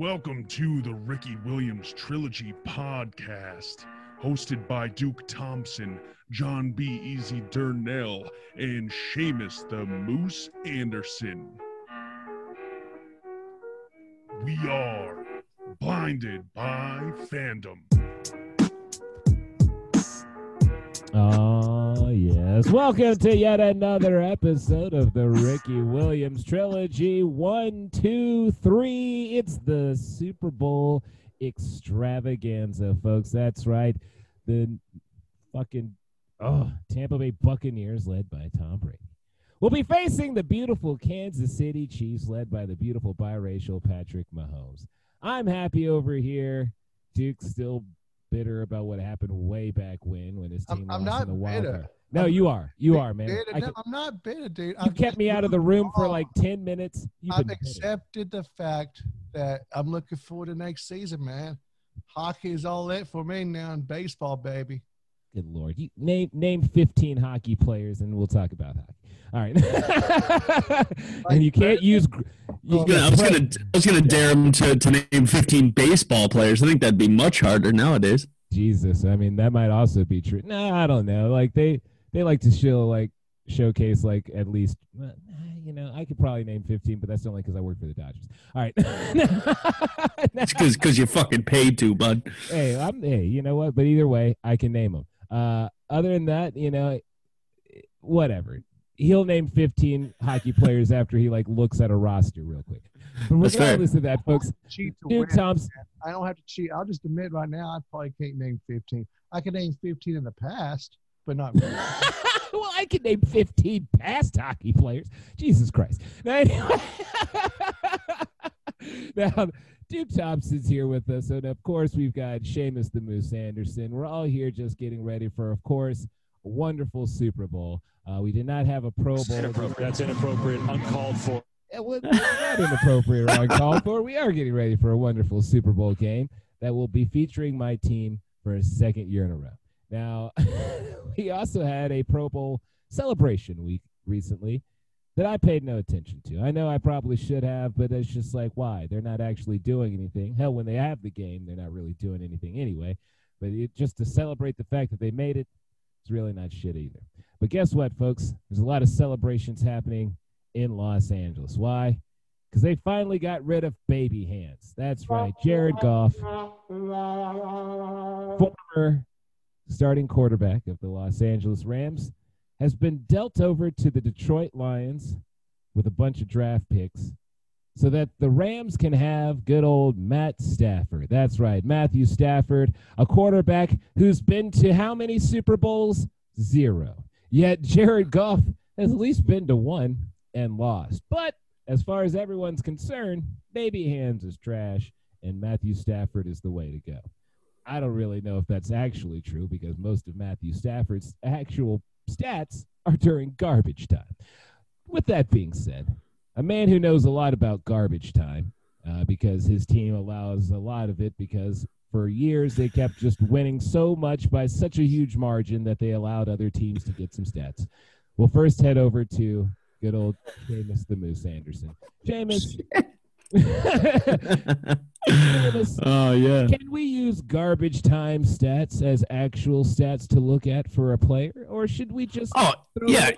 Welcome to the Ricky Williams Trilogy podcast, hosted by Duke Thompson, John B. Easy Durnell, and Seamus the Moose Anderson. We are blinded by fandom. Oh, yes. Welcome to yet another episode of the Ricky Williams trilogy. One, two, three. It's the Super Bowl extravaganza, folks. That's right. The fucking oh, Tampa Bay Buccaneers, led by Tom Brady, will be facing the beautiful Kansas City Chiefs, led by the beautiful biracial Patrick Mahomes. I'm happy over here. Duke's still bitter about what happened way back when when his team I'm, I'm lost not in the wild bitter. No, I'm you are. You are, man. Bitter. I, no, I'm not bitter, dude. you kept me out of the room for like 10 minutes. You've I've been bitter. accepted the fact that I'm looking forward to next season, man. Hockey is all it for me now, and baseball, baby. Good lord. You name name 15 hockey players and we'll talk about hockey. All right. and you can't use gr- you, Yeah, I was gonna, I was gonna dare him to, to name 15 baseball players. I think that'd be much harder nowadays. Jesus. I mean, that might also be true. No, I don't know. Like they they like to show like showcase like at least well, you know, I could probably name 15, but that's only because I work for the Dodgers. All right. It's because because you're fucking paid to, bud. hey, I'm hey, you know what? But either way, I can name them. Uh, other than that, you know, whatever. He'll name 15 hockey players after he like looks at a roster real quick. But That's fair. regardless of that, folks, Cheat to Duke win. Thompson. I don't have to cheat. I'll just admit right now, I probably can't name 15. I can name 15 in the past, but not. well, I can name 15 past hockey players. Jesus Christ. Now, anyway, now, Duke Thompson's here with us. And of course, we've got Seamus the Moose Anderson. We're all here just getting ready for, of course, a wonderful Super Bowl. Uh, we did not have a Pro Bowl. Inappropriate. That's inappropriate, uncalled for. It was not inappropriate or uncalled for. We are getting ready for a wonderful Super Bowl game that will be featuring my team for a second year in a row. Now, we also had a Pro Bowl celebration week recently that I paid no attention to. I know I probably should have, but it's just like, why? They're not actually doing anything. Hell, when they have the game, they're not really doing anything anyway. But it, just to celebrate the fact that they made it, it's really not shit either. But guess what, folks? There's a lot of celebrations happening in Los Angeles. Why? Because they finally got rid of baby hands. That's right. Jared Goff, former starting quarterback of the Los Angeles Rams, has been dealt over to the Detroit Lions with a bunch of draft picks so that the Rams can have good old Matt Stafford. That's right. Matthew Stafford, a quarterback who's been to how many Super Bowls? Zero. Yet Jared Goff has at least been to one and lost. But as far as everyone's concerned, baby hands is trash and Matthew Stafford is the way to go. I don't really know if that's actually true because most of Matthew Stafford's actual stats are during garbage time. With that being said, a man who knows a lot about garbage time uh, because his team allows a lot of it because for years they kept just winning so much by such a huge margin that they allowed other teams to get some stats. We'll first head over to good old Jameis the Moose Anderson. Jameis. Oh yeah. can we use garbage time stats as actual stats to look at for a player, or should we just? Oh throw yeah.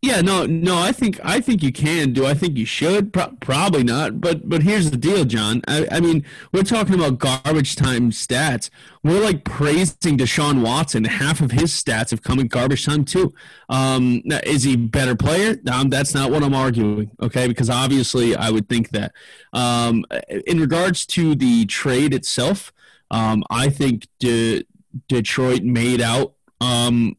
Yeah, no, no. I think I think you can. Do I think you should? Pro- probably not. But but here's the deal, John. I, I mean, we're talking about garbage time stats. We're like praising Deshaun Watson. Half of his stats have come in garbage time too. Um, is he better player? Um, that's not what I'm arguing. Okay, because obviously I would think that. Um, in regards to the trade itself, um, I think De- Detroit made out um,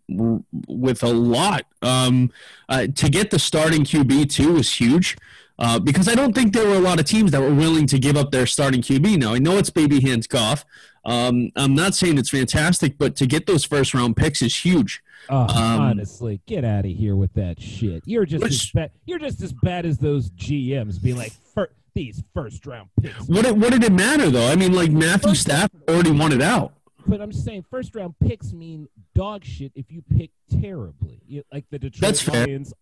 with a lot. Um, uh, to get the starting QB too was huge. Uh, because I don't think there were a lot of teams that were willing to give up their starting QB. Now I know it's baby hands Goff. Um, I'm not saying it's fantastic, but to get those first round picks is huge. Oh, Um, honestly, get out of here with that shit. You're just as bad. You're just as bad as those GMs being like, "Fir- these first round picks. What it, what did it matter though? I mean, like Matthew Stafford already wanted out. But I'm just saying, first round picks mean dog shit if you pick terribly. You, like the Detroit That's fair. Lions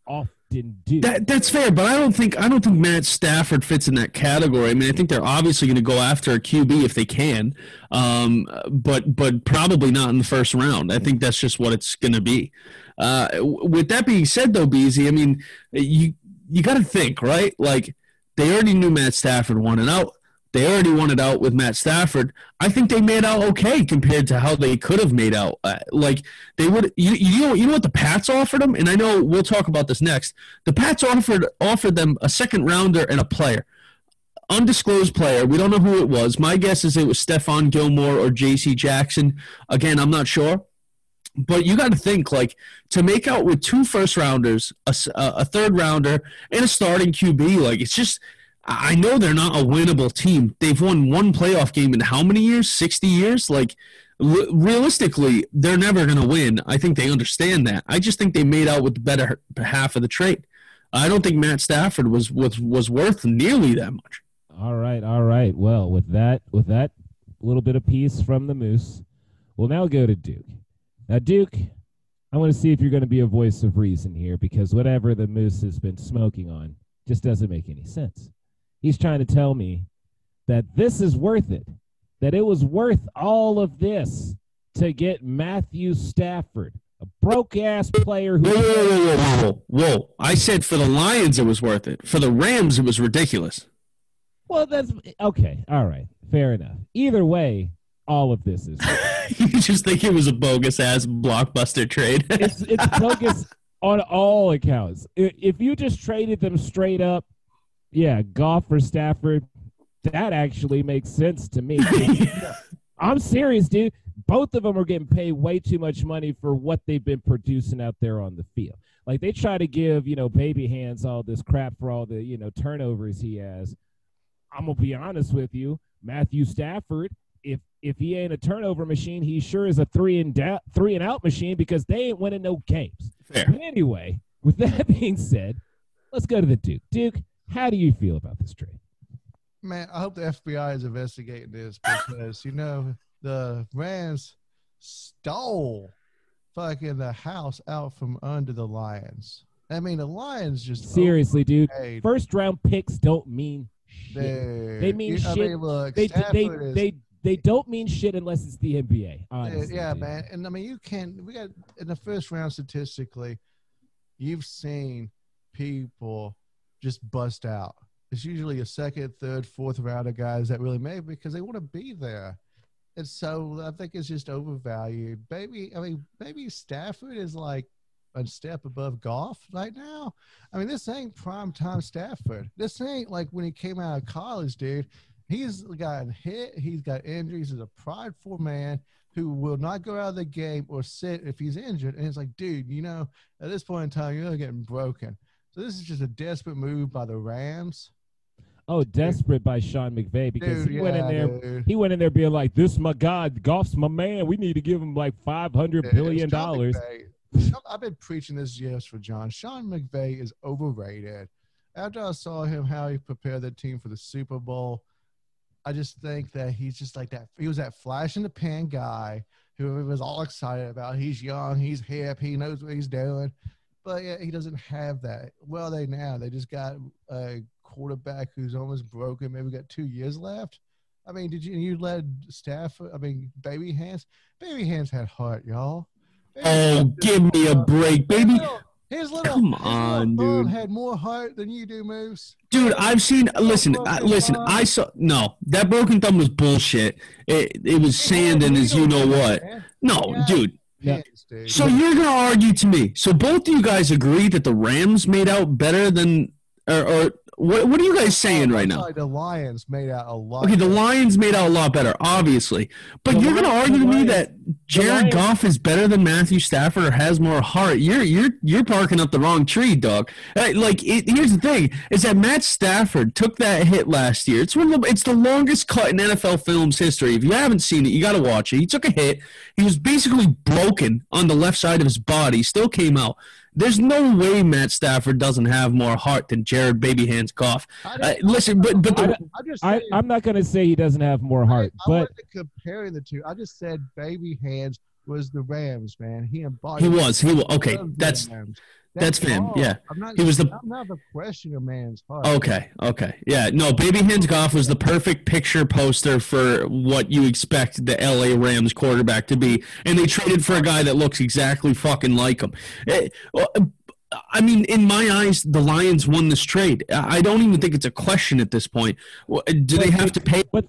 didn't do. That that's fair, but I don't think I don't think Matt Stafford fits in that category. I mean, I think they're obviously going to go after a QB if they can, um, but but probably not in the first round. I think that's just what it's going to be. Uh, with that being said, though, Beezy, I mean, you you got to think right. Like they already knew Matt Stafford wanted out. They already wanted out with Matt Stafford. I think they made out okay compared to how they could have made out. Uh, like they would, you, you know, you know what the Pats offered them, and I know we'll talk about this next. The Pats offered offered them a second rounder and a player, undisclosed player. We don't know who it was. My guess is it was Stephon Gilmore or J.C. Jackson. Again, I'm not sure. But you got to think like to make out with two first rounders, a, a third rounder, and a starting QB. Like it's just I know they're not a winnable team. They've won one playoff game in how many years? 60 years? Like, realistically, they're never going to win. I think they understand that. I just think they made out with the better half of the trade. I don't think Matt Stafford was, was, was worth nearly that much. All right, all right. Well, with that, with that little bit of peace from the Moose, we'll now go to Duke. Now, Duke, I want to see if you're going to be a voice of reason here because whatever the Moose has been smoking on just doesn't make any sense he's trying to tell me that this is worth it, that it was worth all of this to get Matthew Stafford, a broke ass player who. Whoa, whoa, whoa, whoa, whoa, whoa! I said for the Lions it was worth it. For the Rams it was ridiculous. Well, that's okay. All right, fair enough. Either way, all of this is. you just think it was a bogus ass blockbuster trade. it's it's bogus on all accounts. If you just traded them straight up yeah, Goff for Stafford. That actually makes sense to me. I'm serious, dude. Both of them are getting paid way too much money for what they've been producing out there on the field. Like they try to give, you know, baby hands all this crap for all the, you know, turnovers he has. I'm gonna be honest with you, Matthew Stafford. If if he ain't a turnover machine, he sure is a three and da- three and out machine because they ain't winning no games. Fair. But anyway, with that being said, let's go to the Duke. Duke, how do you feel about this trade? Man, I hope the FBI is investigating this because you know the Rams stole fucking the house out from under the Lions. I mean, the Lions just seriously, dude. First round picks don't mean shit. They mean I shit. Mean, look, they, they, is, they, they don't mean shit unless it's the NBA. Honestly, yeah, dude. man. And I mean, you can. We got in the first round statistically, you've seen people just bust out. It's usually a second, third, fourth round of guys that really make because they want to be there. And so I think it's just overvalued. Maybe I mean maybe Stafford is like a step above Goff right now. I mean, this ain't prime time Stafford. This ain't like when he came out of college, dude. He's gotten hit. He's got injuries. He's a prideful man who will not go out of the game or sit if he's injured. And it's like, dude, you know, at this point in time, you're getting broken. So this is just a desperate move by the Rams. Oh, desperate by Sean McVay because dude, he yeah, went in there. Dude. He went in there being like, "This my God, Goff's my man. We need to give him like five hundred billion dollars." I've been preaching this yes for John. Sean McVay is overrated. After I saw him how he prepared the team for the Super Bowl, I just think that he's just like that. He was that flash in the pan guy who was all excited about. He's young, he's hip, he knows what he's doing but yeah, he doesn't have that. Well, they now they just got a quarterback who's almost broken. Maybe got two years left. I mean, did you you led staff? I mean, baby hands. Baby hands had heart, y'all. Baby oh, give me a break, baby. His little, Come on, his little dude. Had more heart than you do, Moose. Dude, I've seen. Listen, I, listen. I saw. No, that broken thumb was bullshit. It it was sand and as you know what. No, dude. Yeah. So you're gonna argue to me? So both of you guys agree that the Rams made out better than, or, or what, what are you guys oh, saying right now? The Lions made out a lot. Okay, the Lions made out a lot better, obviously. But the you're going to argue to me that Jared Goff is better than Matthew Stafford or has more heart. You're you're you're barking up the wrong tree, dog. Like it, here's the thing: is that Matt Stafford took that hit last year. It's one of the, it's the longest cut in NFL films history. If you haven't seen it, you got to watch it. He took a hit. He was basically broken on the left side of his body. Still came out. There's no way Matt Stafford doesn't have more heart than Jared Baby Hands Goff. Uh, listen, but but the, I, am not going to say he doesn't have more heart, I, but I comparing the two. I just said Baby Hands was the Rams, man. He embodied. He was. He was. Okay, that's Rams. That's him, all. yeah. I'm not, He was the- I'm not the question of man's heart. okay. Okay. Yeah. No, Baby Hands Goff was the perfect picture poster for what you expect the LA Rams quarterback to be, and they traded for a guy that looks exactly fucking like him. Eh, I mean, in my eyes, the Lions won this trade. I don't even think it's a question at this point. Do they have to pay for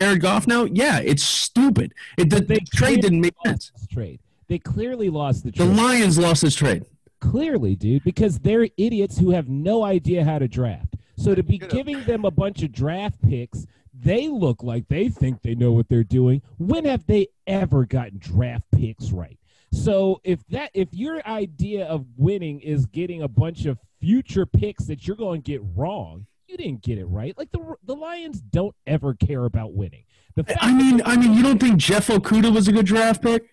Jared Goff now? Yeah, it's stupid. It, the, they the trade didn't make sense. trade. They clearly lost the The. Lions lost this trade. Clearly, dude, because they're idiots who have no idea how to draft. So to be giving them a bunch of draft picks, they look like they think they know what they're doing. When have they ever gotten draft picks right? So if that if your idea of winning is getting a bunch of future picks that you're going to get wrong, you didn't get it right. Like the the Lions don't ever care about winning. The I mean, I mean, you don't think Jeff Okudah was a good draft pick?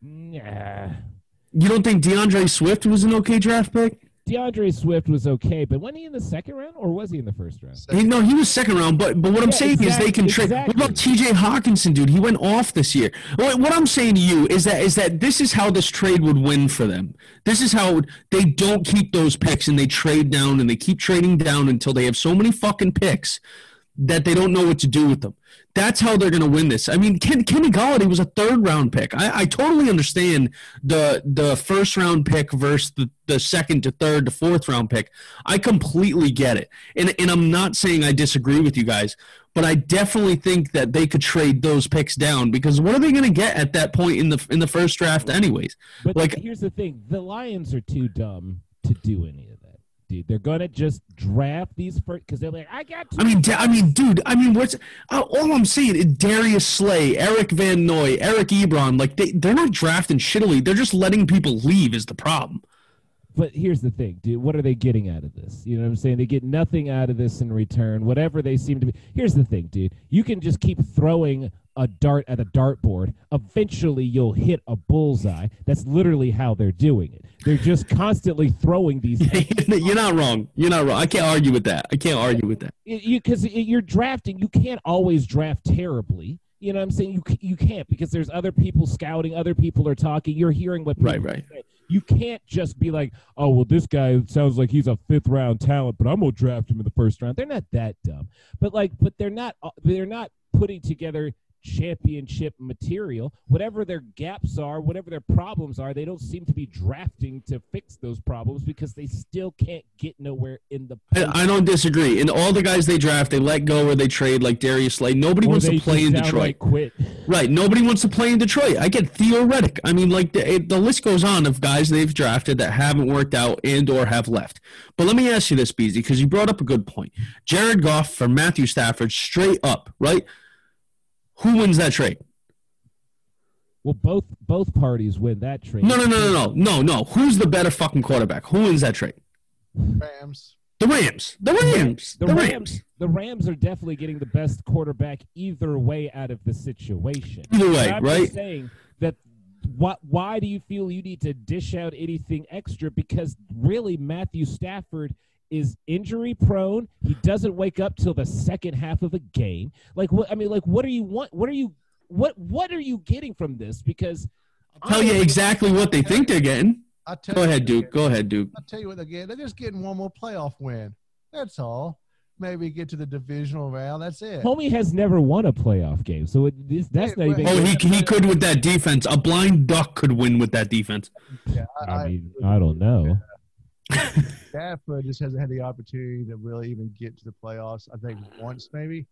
nah. You don't think DeAndre Swift was an okay draft pick? DeAndre Swift was okay, but wasn't he in the second round or was he in the first round? He, no, he was second round. But but what I'm Yeah, saying is they can exactly, trade. exactly. What about T.J. Hockenson, dude? He went off this year. What, what I'm saying to you is that is that this is how this trade would win for them. This is how they don't keep those picks and they trade down and they keep trading down until they have so many fucking picks that they don't know what to do with them. That's how they're going to win this. I mean, Ken, Kenny Golladay was a third round pick. I, I totally understand the the first round pick versus the, the second to third to fourth round pick. I completely get it. And, and I'm not saying I disagree with you guys, but I definitely think that they could trade those picks down because what are they going to get at that point in the in the first draft anyways? But Like- here's the thing: the Lions are too dumb to do any of dude. They're gonna just draft these first because they're like, I got. I mean, da- I mean, dude. I mean, what's uh, all I'm saying? Is Darius Slay, Eric Van Noy, Eric Ebron. Like they they're not drafting shittily. They're just letting people leave. Is the problem? But here's the thing, dude. What are they getting out of this? You know what I'm saying? They get nothing out of this in return. Whatever they seem to be. Here's the thing, dude. You can just keep throwing a dart at a dartboard. Eventually, you'll hit a bullseye. That's literally how they're doing it. They're just constantly throwing these You're not wrong. You're not wrong. I can't argue with that. I can't argue with that. it- you because you're drafting you can't always draft terribly you know what i'm saying you you can't because there's other people scouting other people are talking you're hearing what people Right, right. say. you can't just be like oh well this guy sounds like he's a fifth round talent but i'm gonna draft him in the first round they're not that dumb but like but they're not uh, they're not putting together championship material whatever their gaps are whatever their problems are they don't seem to be drafting to fix those problems because they still can't get nowhere in the I, I don't disagree. And all the guys they draft, they let go or they trade, like Darius Slay. Nobody or wants to play in Detroit. quit Right. Nobody wants to play in Detroit. I get theoretic. I mean, like the, it, the list goes on of guys they've drafted that haven't worked out and or have left. But let me ask you this, Beezy, because you brought up a good point. Jared Goff for Matthew Stafford, straight up, right? Who wins that trade? Well, both both parties win that trade. No, no, no, no, no, no, no. Who's the better fucking quarterback? Who wins that trade? Rams. The Rams. The Rams. The, The Rams, Rams. the Rams are definitely getting the best quarterback either way out of the situation. Either way, But I'm right? Just saying that. What? Why do you feel you need to dish out anything extra? Because really, Matthew Stafford is injury prone. He doesn't wake up till the second half of a game. Like what? I mean, like what are you want? What are you? What? What are you getting from this? Because I'll Tell you exactly what they think they're getting. I'll tell Go you ahead, Duke. they're Go ahead, Duke. I'll tell you what they're getting. They're just getting one more playoff win. That's all. Maybe get to the divisional round. That's it. Homie has never won a playoff game, so it, this, that's not even. Oh, he, he could with that defense. A blind duck could win with that defense. Yeah, I, I I, mean, I don't know. Stafford just hasn't had the opportunity to really even get to the playoffs. I think once maybe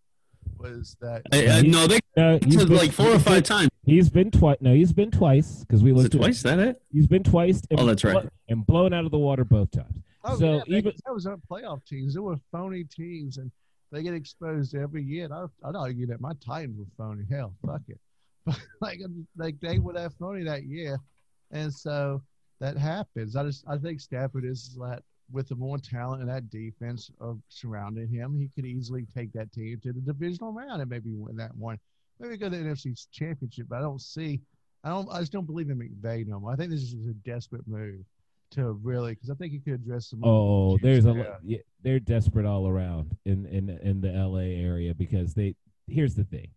was that. I, I, no, they No, been- like four or five times. He's been twice. No, he's been twice because we Was looked it at twice? Is that it? He's been twice. And Oh, that's right. blo- And blown out of the water both times. Oh, so yeah, even that was on playoff teams. They were phony teams, and they get exposed every year. And I, I'd argue that my Titans were phony. Hell, fuck it. But like, like they were that phony that year, and so that happens. I just, I think Stafford is that with the more talent and that defense of surrounding him, he could easily take that team to the divisional round and maybe win that one. Maybe go to the NFC Championship. But I don't see. I don't. I just don't believe in McVay no more. I think this is a desperate move to really because I think he could address some. oh, there's a Yeah. they're desperate all around in in in the L.A. area because they. Here's the thing,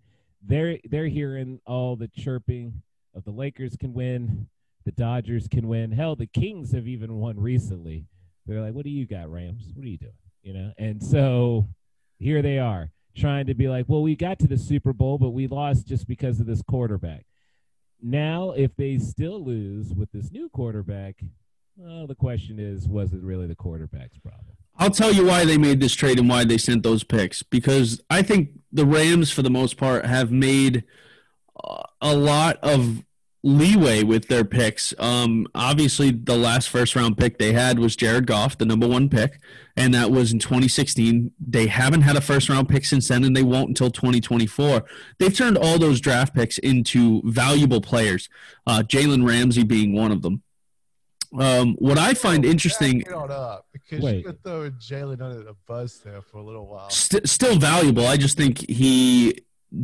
they're they're hearing all the chirping of the Lakers can win, the Dodgers can win. Hell, the Kings have even won recently. They're like, "What do you got, Rams? What are you doing?" You know, and so here they are trying to be like, "Well, we got to the Super Bowl, but we lost just because of this quarterback." Now, if they still lose with this new quarterback, well, the question is, was it really the quarterback's problem? I'll tell you why they made this trade and why they sent those picks. Because I think the Rams, for the most part, have made uh, a lot of leeway with their picks. Um, obviously, the last first round pick they had was Jared Goff, the number one pick, and that was in 2016. They haven't had a first round pick since then, and they won't until 2024. They've turned all those draft picks into valuable players, uh, Jalen Ramsey being one of them. Um, what I find interesting, Back it on up because Wait. you've been throwing Jalen under the bus there for a little while. st- still valuable. I just think he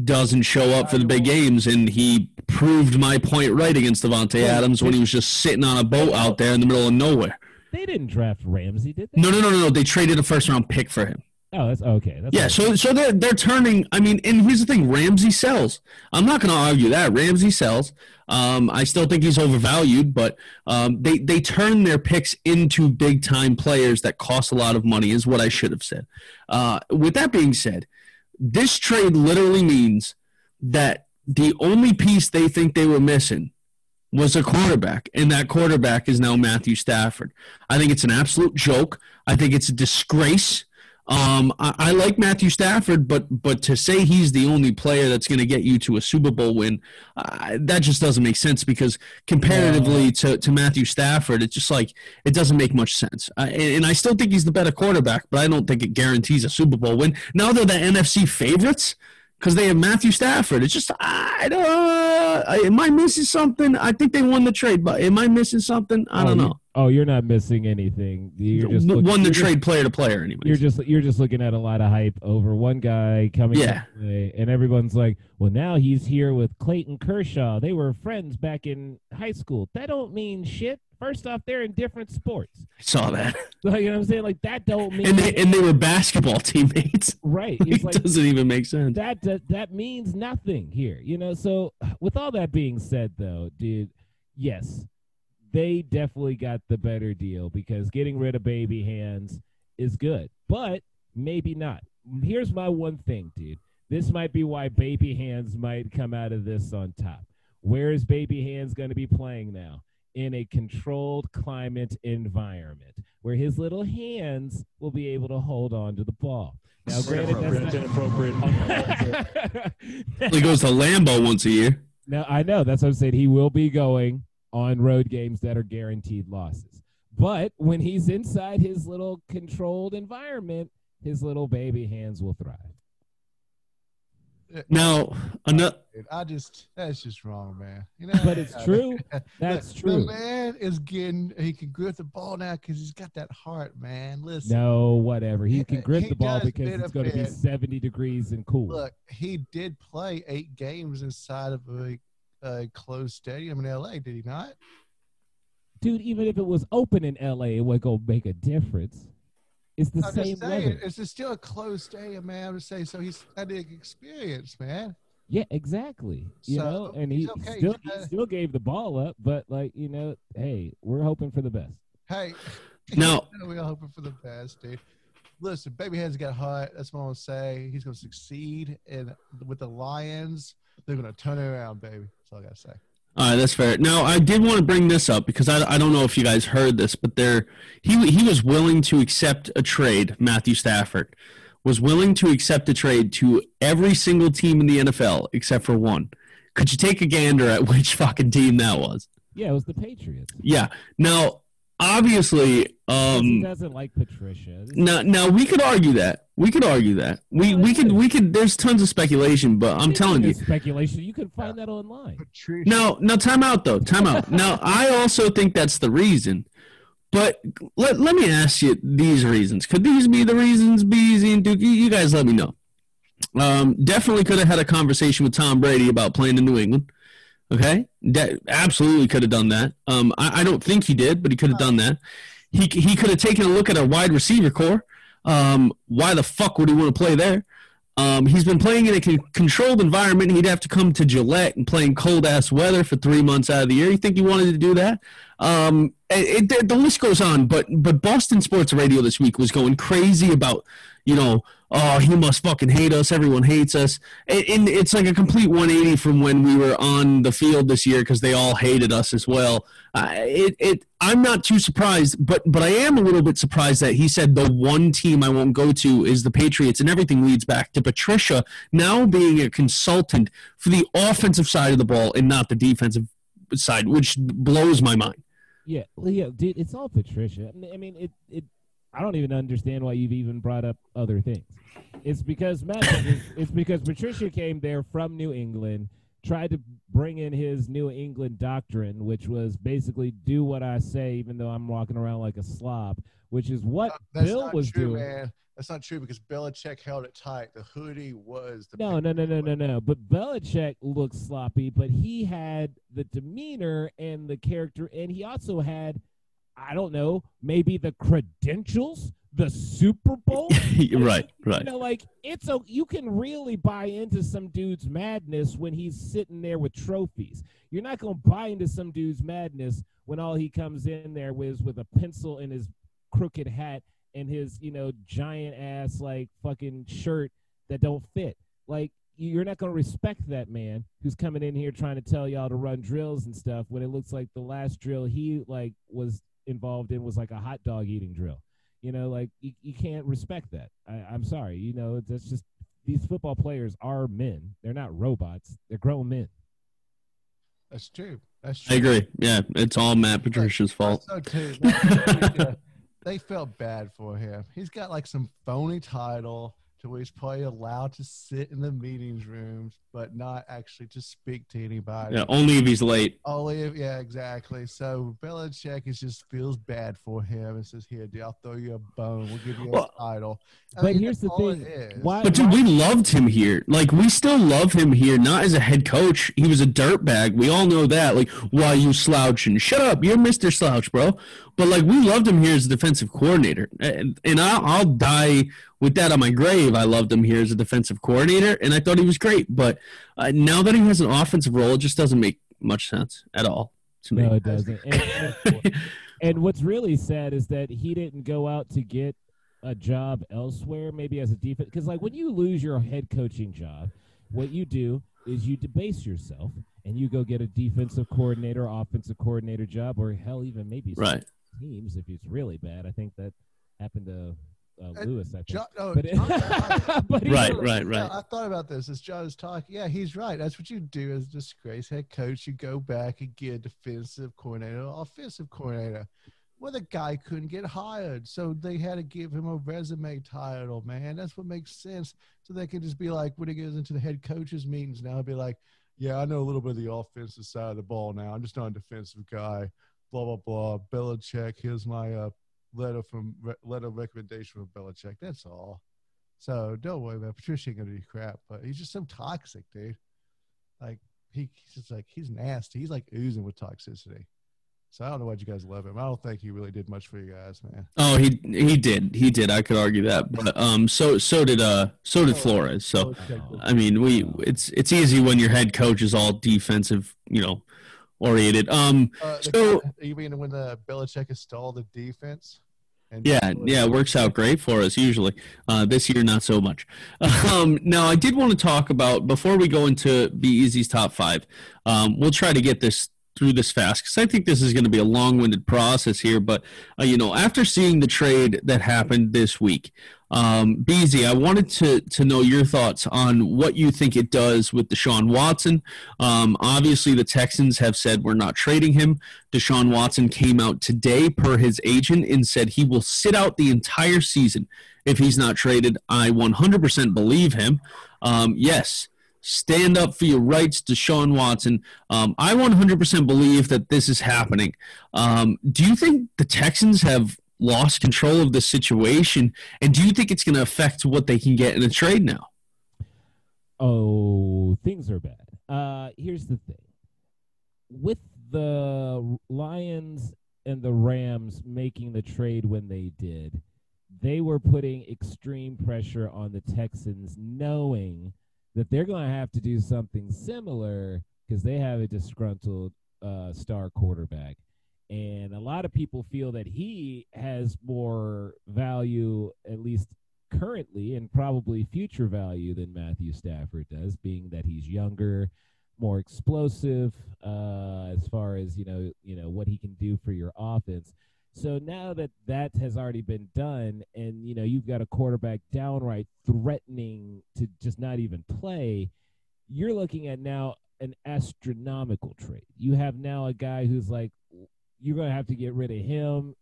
doesn't show up for the big games, and he proved my point right against Davante Adams when he was just sitting on a boat out there in the middle of nowhere. They didn't draft Ramsey, did they? No, no, no, no, no. They traded a first round pick for him. Oh, that's okay. That's Yeah, okay. so so they're they're turning. I mean, and here's the thing: Ramsey sells. I'm not going to argue that Ramsey sells. Um, I still think he's overvalued, but um, they they turn their picks into big time players that cost a lot of money. Is what I should have said. Uh, with that being said, this trade literally means that the only piece they think they were missing was a quarterback, and that quarterback is now Matthew Stafford. I think it's an absolute joke. I think it's a disgrace. Um, I, I like Matthew Stafford, but but to say he's the only player that's going to get you to a Super Bowl win, uh, that just doesn't make sense because comparatively to, to Matthew Stafford, it's just like it doesn't make much sense. Uh, and, and I still think he's the better quarterback, but I don't think it guarantees a Super Bowl win. Now they're the NFC favorites because they have Matthew Stafford. It's just I don't. Uh, am I missing something? I think they won the trade, but am I missing something? I Oh, don't you- know. Oh, you're not missing anything. You're just W- look- won the you're just- trade player to player, anyway. You're just you're just looking at a lot of hype over one guy coming Yeah. play, and everyone's like, "Well, now he's here with Clayton Kershaw. They were friends back in high school. That don't mean shit. First off, they're in different sports. I saw that, Like, you know what I'm saying? Like that don't mean and they and they were basketball teammates. right. It like doesn't even make sense. that, that that means nothing here. You know. So with all that being said, though, dude, yes, they definitely got the better deal because getting rid of baby hands is good, but maybe not. Here's my one thing, dude. This might be why baby hands might come out of this on top. Where is baby hands going to be playing now? In a controlled climate environment where his little hands will be able to hold on to the ball. Now, granted, Inappropriate, that's inappropriate, uncalled for. He goes to Lambeau once a year. now I know that's what I'm saying. He will be going on road games that are guaranteed losses. But when he's inside his little controlled environment, his little baby hands will thrive. Now, another. I just that's just wrong, man. You know, But it's true. That's The- true. The man is getting he can grip the ball now because he's got that heart, man. Listen, No, whatever. He can grip He the ball because it's going to be 70 degrees and cool. look, he did play eight games inside of a, a closed stadium in L.A. Did he not? Dude, even if it was open in LA, it would go make a difference. It's the I'm same just saying, weather. it's just still a closed stadium, man. I'm just saying, so he's had the experience, man. Yeah, exactly. You So, know, and he okay. still he still gave the ball up, but like you know, hey, we're hoping for the best. Hey, no, we're hoping for the best, dude. Listen, baby hands got hot. That's what I'm gonna say. He's gonna succeed, and with the Lions, they're gonna turn it around, baby. That's all I gotta say. All right, that's fair. Now, I did want to bring this up because I, I don't know if you guys heard this, but there he he was willing to accept a trade. Matthew Stafford was willing to accept a trade to every single team in the NFL except for one. Could you take a gander at which fucking team that was? Yeah, it was the Patriots. Yeah. Now, obviously, 'Cause he um, doesn't like Patricia. This- now now we could argue that. We could argue that. We No, we could is. we could. There's tons of speculation, but I'm telling you, speculation. You can find that online. Patricia. No, no, time out though. Time out. now, I also think that's the reason. But let, let me ask you these reasons. Could these be the reasons, Beezy and Duke? You, you guys let me know. Um, definitely could have had a conversation with Tom Brady about playing in New England. Okay, that absolutely could have done that. Um, I, I don't think he did, but he could have done that. He he could have taken a look at our wide receiver corps. Um, why the fuck would he want to play there? Um, he's been playing in a con- controlled environment. He'd have to come to Gillette and play in cold ass weather for three months out of the year. You think he wanted to do that? Um, it, it, the list goes on, but but Boston Sports Radio this week was going crazy about you know oh, he must fucking hate us. Everyone hates us. And, and it's like a complete 180 from when we were on the field this year because they all hated us as well. Uh, it, it, I'm not too surprised, but but I am a little bit surprised that he said the one team I won't go to is the Patriots, and everything leads back to Patricia now being a consultant for the offensive side of the ball and not the defensive side, which blows my mind. Yeah, yeah, dude, it's all Patricia. I mean, it it I don't even understand why you've even brought up other things. It's because Matt, it's, it's because Patricia came there from New England, tried to bring in his New England doctrine, which was basically do what I say, even though I'm walking around like a slob, which is what That's Bill not was true, doing. man. That's not true because Belichick held it tight. The hoodie was the No, no, no, no, no, no. But Belichick looked sloppy, but he had the demeanor and the character, and he also had, I don't know, maybe the credentials, the Super Bowl. right, right. You know, like it's a you can really buy into some dude's madness when he's sitting there with trophies. You're not gonna buy into some dude's madness when all he comes in there with is with a pencil in his crooked hat and his, you know, giant ass like fucking shirt that don't fit. Like you're not gonna respect that man who's coming in here trying to tell y'all to run drills and stuff when it looks like the last drill he like was involved in was like a hot dog eating drill. You know, like you, you can't respect that. I, I'm sorry. You know, that's just these football players are men. They're not robots. They're grown men. That's true. That's true. I agree. Yeah, it's all Matt Patricia's fault. So too. They felt bad for him. He's got like some phony title to where he's probably allowed to sit in the meetings rooms, but not actually to speak to anybody. Yeah, only if he's late. Only if, yeah, exactly. So Belichick is just feels bad for him and says, "Here, dude, I'll throw you a bone. We'll give you a title." I But mean, here's the thing. it is. Why, But dude, why- we loved him here. Like we still love him here, not as a head coach. He was a dirtbag. We all know that. Like, why you slouching? Shut up. You're Mr. Slouch, bro. But like we loved him here as a defensive coordinator. And, and I'll, I'll die with that on my grave. I loved him here as a defensive coordinator, and I thought he was great. But uh, now that he has an offensive role, it just doesn't make much sense at all to me. No, it doesn't. And, and, and what's really sad is that he didn't go out to get a job elsewhere, maybe as a defense. Because like when you lose your head coaching job, what you do is you debase yourself and you go get a defensive coordinator, offensive coordinator job, or hell, even maybe some right. teams if it's really bad. I think that happened to uh, Uh, Lewis. I think. John, no, but, John's right. but he- Right, right, Yeah, right. I thought about this as John was talking. Yeah, he's right. That's what you do as a disgrace head coach. You go back and get a defensive coordinator, offensive coordinator. Well, the guy couldn't get hired, so they had to give him a resume title. Man, that's what makes sense. So they can just be like, when he goes into the head coaches meetings now, he'll be like, "Yeah, I know a little bit of the offensive side of the ball now. I'm just not a defensive guy." Blah blah blah. Belichick. Here's my uh, letter from re- letter recommendation from Belichick. That's all. So don't worry about Patricia ain't gonna do crap, but he's just so toxic, dude. Like he, he's just like he's nasty. He's like oozing with toxicity. So I don't know why you guys love him. I don't think he really did much for you guys, man. Oh, he he did. He did. I could argue that. But um, so so did uh so did Flores. So I mean, we it's it's easy when your head coach is all defensive, you know, oriented. Um, Uh, So- you mean when the Belichick installed the defense? And yeah, yeah, it works out great for us usually. Uh, this year, not so much. Um, now, I did want to talk about before we go into Be Easy's top five. Um, we'll try to get this through this fast because I think this is going to be a long-winded process here. But uh, you know, after seeing the trade that happened this week, um, I wanted to to know your thoughts on what you think it does with Deshaun Watson. Um, obviously, the Texans have said we're not trading him. Deshaun Watson came out today per his agent and said he will sit out the entire season if he's not traded. I 100% believe him. Um, yes, stand up for your rights, Deshaun Watson. Um, I 100% believe that this is happening. Um, do you think the Texans have lost control of the situation? And do you think it's going to affect what they can get in a trade now? Oh, things are bad. Uh, here's the thing. With the Lions and the Rams making the trade when they did, they were putting extreme pressure on the Texans, knowing that they're going to have to do something similar because they have a disgruntled uh, star quarterback. And a lot of people feel that he has more value, at least currently, and probably future value than Matthew Stafford does, being that he's younger, more explosive uh, as far as you know, you know what he can do for your offense. So now that that has already been done, and you know you've got a quarterback downright threatening to just not even play, you're looking at now an astronomical trade. You have now a guy who's like, you're going to have to get rid of him.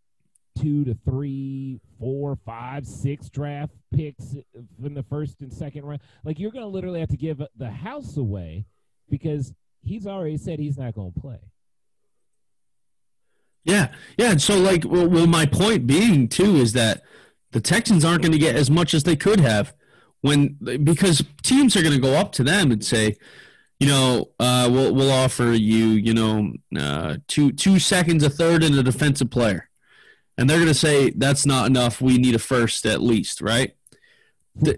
Two to three, four, five, six draft picks in the first and second round. Like you're going to literally have to give the house away because he's already said he's not going to play. Yeah, yeah. And so, like, well, well, my point being too is that the Texans aren't going to get as much as they could have when because teams are going to go up to them and say, you know, uh, we'll we'll offer you, you know, uh, two two seconds, a third, and a defensive player, and they're going to say that's not enough. We need a first at least, right?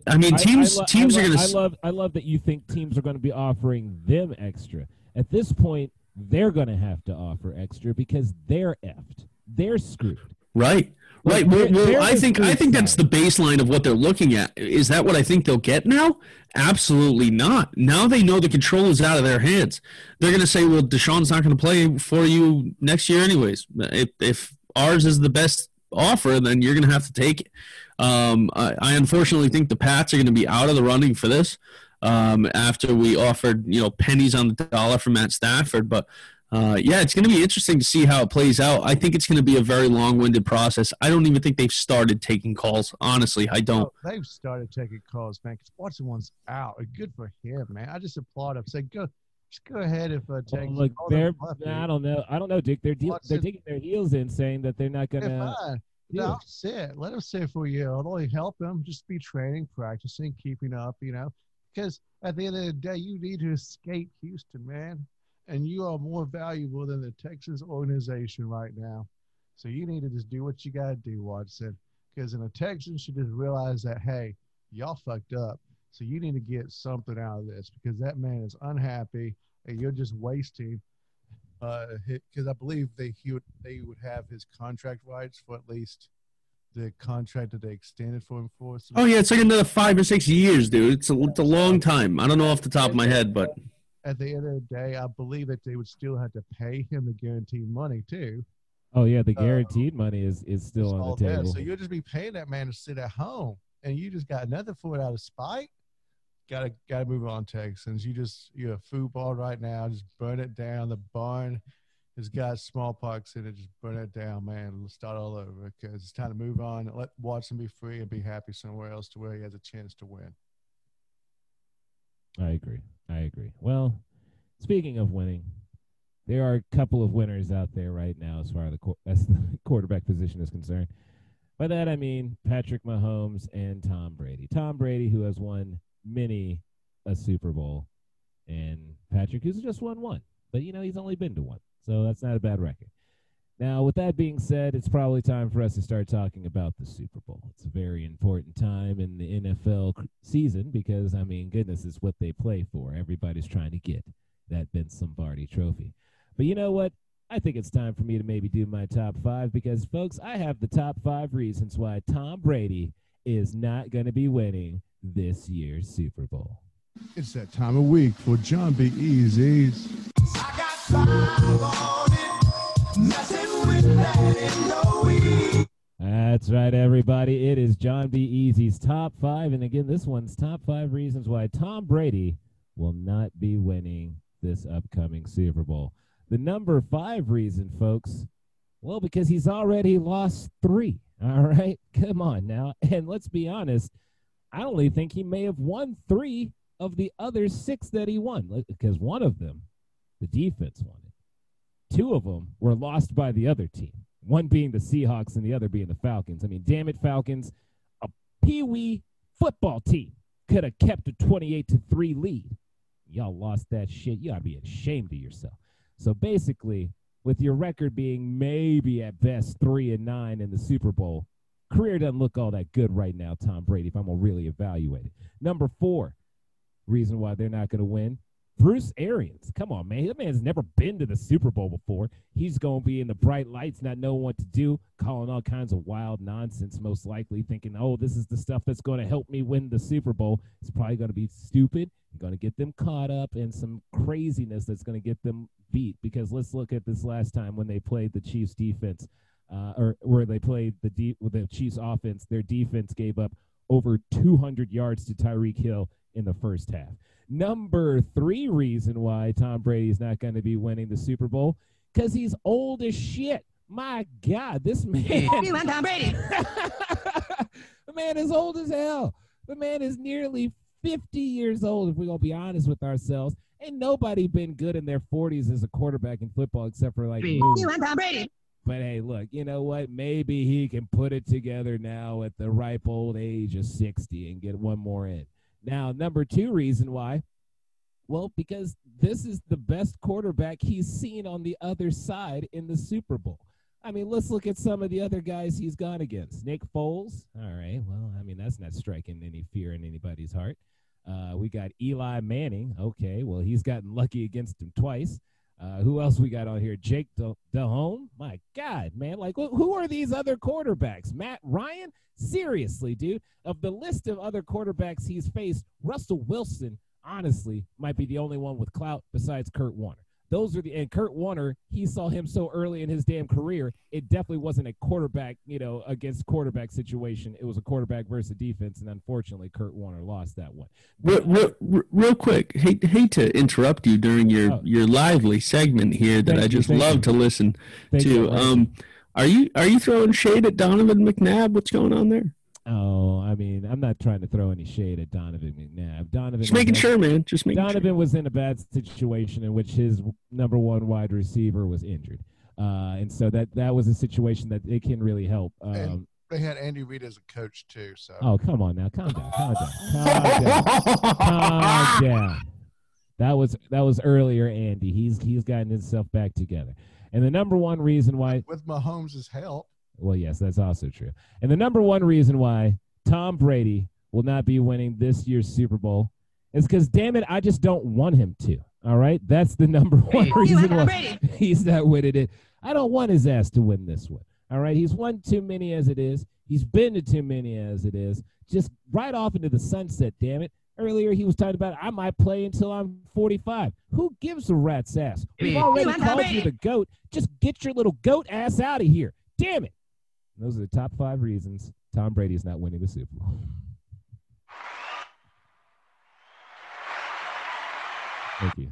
I mean, teams I, I lo- teams I are going to. I love I love that you think teams are going to be offering them extra. At this point, they're going to have to offer extra because they're effed. They're screwed. Right. Right. Well, well I think I think that's the baseline of what they're looking at. Is that what I think they'll get now? Absolutely not. Now they know the control is out of their hands. They're going to say, "Well, Deshaun's not going to play for you next year, anyways. If, if ours is the best offer, then you're going to have to take it." Um, I, I unfortunately think the Pats are going to be out of the running for this. Um, after we offered, you know, pennies on the dollar for Matt Stafford, but uh, yeah, it's going to be interesting to see how it plays out. I think it's going to be a very long-winded process. I don't even think they've started taking calls. Honestly, I don't. Oh, they've started taking calls, man. Because Watson one's out. Good for him, man. I just applaud him. Say, go, just go ahead if uh, Well, take. look, call they're up, I don't know. I don't know, Dick. They're deal they're Watson- digging their heels in, saying that they're not going to. No, sit. Let him sit for a year. It'll only help him. Just be training, practicing, keeping up. You know, because at the end of the day, you need to escape Houston, man. And you are more valuable than the Texas organization right now. So you need to just do what you got to do, Watson. Because in the Texans should just realize that, hey, y'all fucked up. So you need to get something out of this because that man is unhappy and you're just wasting. Uh, because I believe they he would they would have his contract rights for at least the contract that they extended for him for. So Oh yeah, it's like another five or six years, dude. It's a, it's a long time. I don't know off the top of my head, but at the end of the day, I believe that they would still have to pay him the guaranteed money too. Oh yeah, the Uh, guaranteed money is is still on the there. table. So you'll just be paying that man to sit at home, and you just got nothing for it out of spite. Gotta gotta move on, Texans. You just you're a football right now. Just burn it down. The barn has got smallpox in it. Just burn it down, man. Let's start all over because it's time to move on. Let Watson be free and be happy somewhere else to where he has a chance to win. I agree. I agree. Well, speaking of winning, there are a couple of winners out there right now as far as the, as the quarterback position is concerned. By that I mean Patrick Mahomes and Tom Brady. Tom Brady, who has won many a Super Bowl, and Patrick, who's just won one. But you know he's only been to one, so that's not a bad record. Now, with that being said, it's probably time for us to start talking about the Super Bowl. It's a very important time in the NFL season because, I mean, goodness, it's what they play for. Everybody's trying to get that Vince Lombardi trophy. But you know what? I think it's time for me to maybe do my top five because, folks, I have the top five reasons why Tom Brady is not going to be winning this year's Super Bowl. It's that time of week for John B. Easy's. That's right, everybody. It is John B. Easy's top five. And again, this one's top five reasons why Tom Brady will not be winning this upcoming Super Bowl. The number five reason, folks, well, because he's already lost three. All right. Come on now. And let's be honest, I only think he may have won three of the other six that he won because one of them, the defense won it. Two of them were lost by the other team one being the Seahawks and the other being the Falcons. I mean, damn it, Falcons, a pee-wee football team could have kept a 28 to 3 lead. Y'all lost that shit. You ought to be ashamed of yourself. So basically, with your record being maybe at best 3 and 9 in the Super Bowl, career doesn't look all that good right now, Tom Brady, if I'm going to really evaluate it. Number four, reason why they're not going to win. Bruce Arians, come on, man. That man's never been to the Super Bowl before. He's going to be in the bright lights, not knowing what to do, calling all kinds of wild nonsense, most likely thinking, oh, this is the stuff that's going to help me win the Super Bowl. It's probably going to be stupid going to get them caught up in some craziness that's going to get them beat. Because let's look at this last time when they played the Chiefs defense, uh, or where they played the de- the Chiefs offense. Their defense gave up over 200 yards to Tyreek Hill in the first half. Number three reason why Tom Brady is not going to be winning the Super Bowl because he's old as shit. My God, this man. Want Tom Brady? the man is old as hell. The man is nearly 50 years old, if we're going to be honest with ourselves. Ain't nobody been good in their 40s as a quarterback in football except for like want Tom Brady? But hey, look, you know what? Maybe he can put it together now at the ripe old age of 60 and get one more in. Now, number two reason why, well, because this is the best quarterback he's seen on the other side in the Super Bowl. I mean, let's look at some of the other guys he's gone against. Nick Foles. All right. Well, I mean, that's not striking any fear in anybody's heart. Uh, we got Eli Manning. Okay. Well, he's gotten lucky against him twice. Uh, who else we got on here? Jake Del- Delhomme. My God, man! Like, wh- who are these other quarterbacks? Matt Ryan? Seriously, dude. Of the list of other quarterbacks he's faced, Russell Wilson, honestly, might be the only one with clout besides Kurt Warner. Those are the and Kurt Warner. He saw him so early in his damn career. It definitely wasn't a quarterback, you know, against quarterback situation. It was a quarterback versus defense, and unfortunately, Kurt Warner lost that one. Real, real, real quick, hate hate to interrupt you during your Oh. your lively segment here that Thank I just thank love you. to listen Thank to. you. Um, are you are you throwing shade at Donovan McNabb? What's going on there? Oh, I mean, I'm not trying to throw any shade at Donovan McNabb. Donovan, Just making sure, man. Just making Donovan sure. was in a bad situation in which his number one wide receiver was injured, uh, and so that that was a situation that it can really help. Um, They had Andy Reid as a coach too, so oh, come on now, calm down, calm down, calm down, calm down. That was that was earlier, Andy. He's he's gotten himself back together. And the number one reason why with Mahomes' help, Well, yes, that's also true. And the number one reason why Tom Brady will not be winning this year's Super Bowl is because, damn it, I just don't want him to. All right, that's the number one reason why he's not winning it. I don't want his ass to win this one. All right, he's won too many as it is. He's been to too many as it is. Just right off into the sunset. Damn it. Earlier, he was talking about I might play until I'm 45. Who gives a rat's ass? We've already called you the goat. Just get your little goat ass out of here. Damn it. Those are the top five reasons Tom Brady is not winning the Super Bowl. Thank you.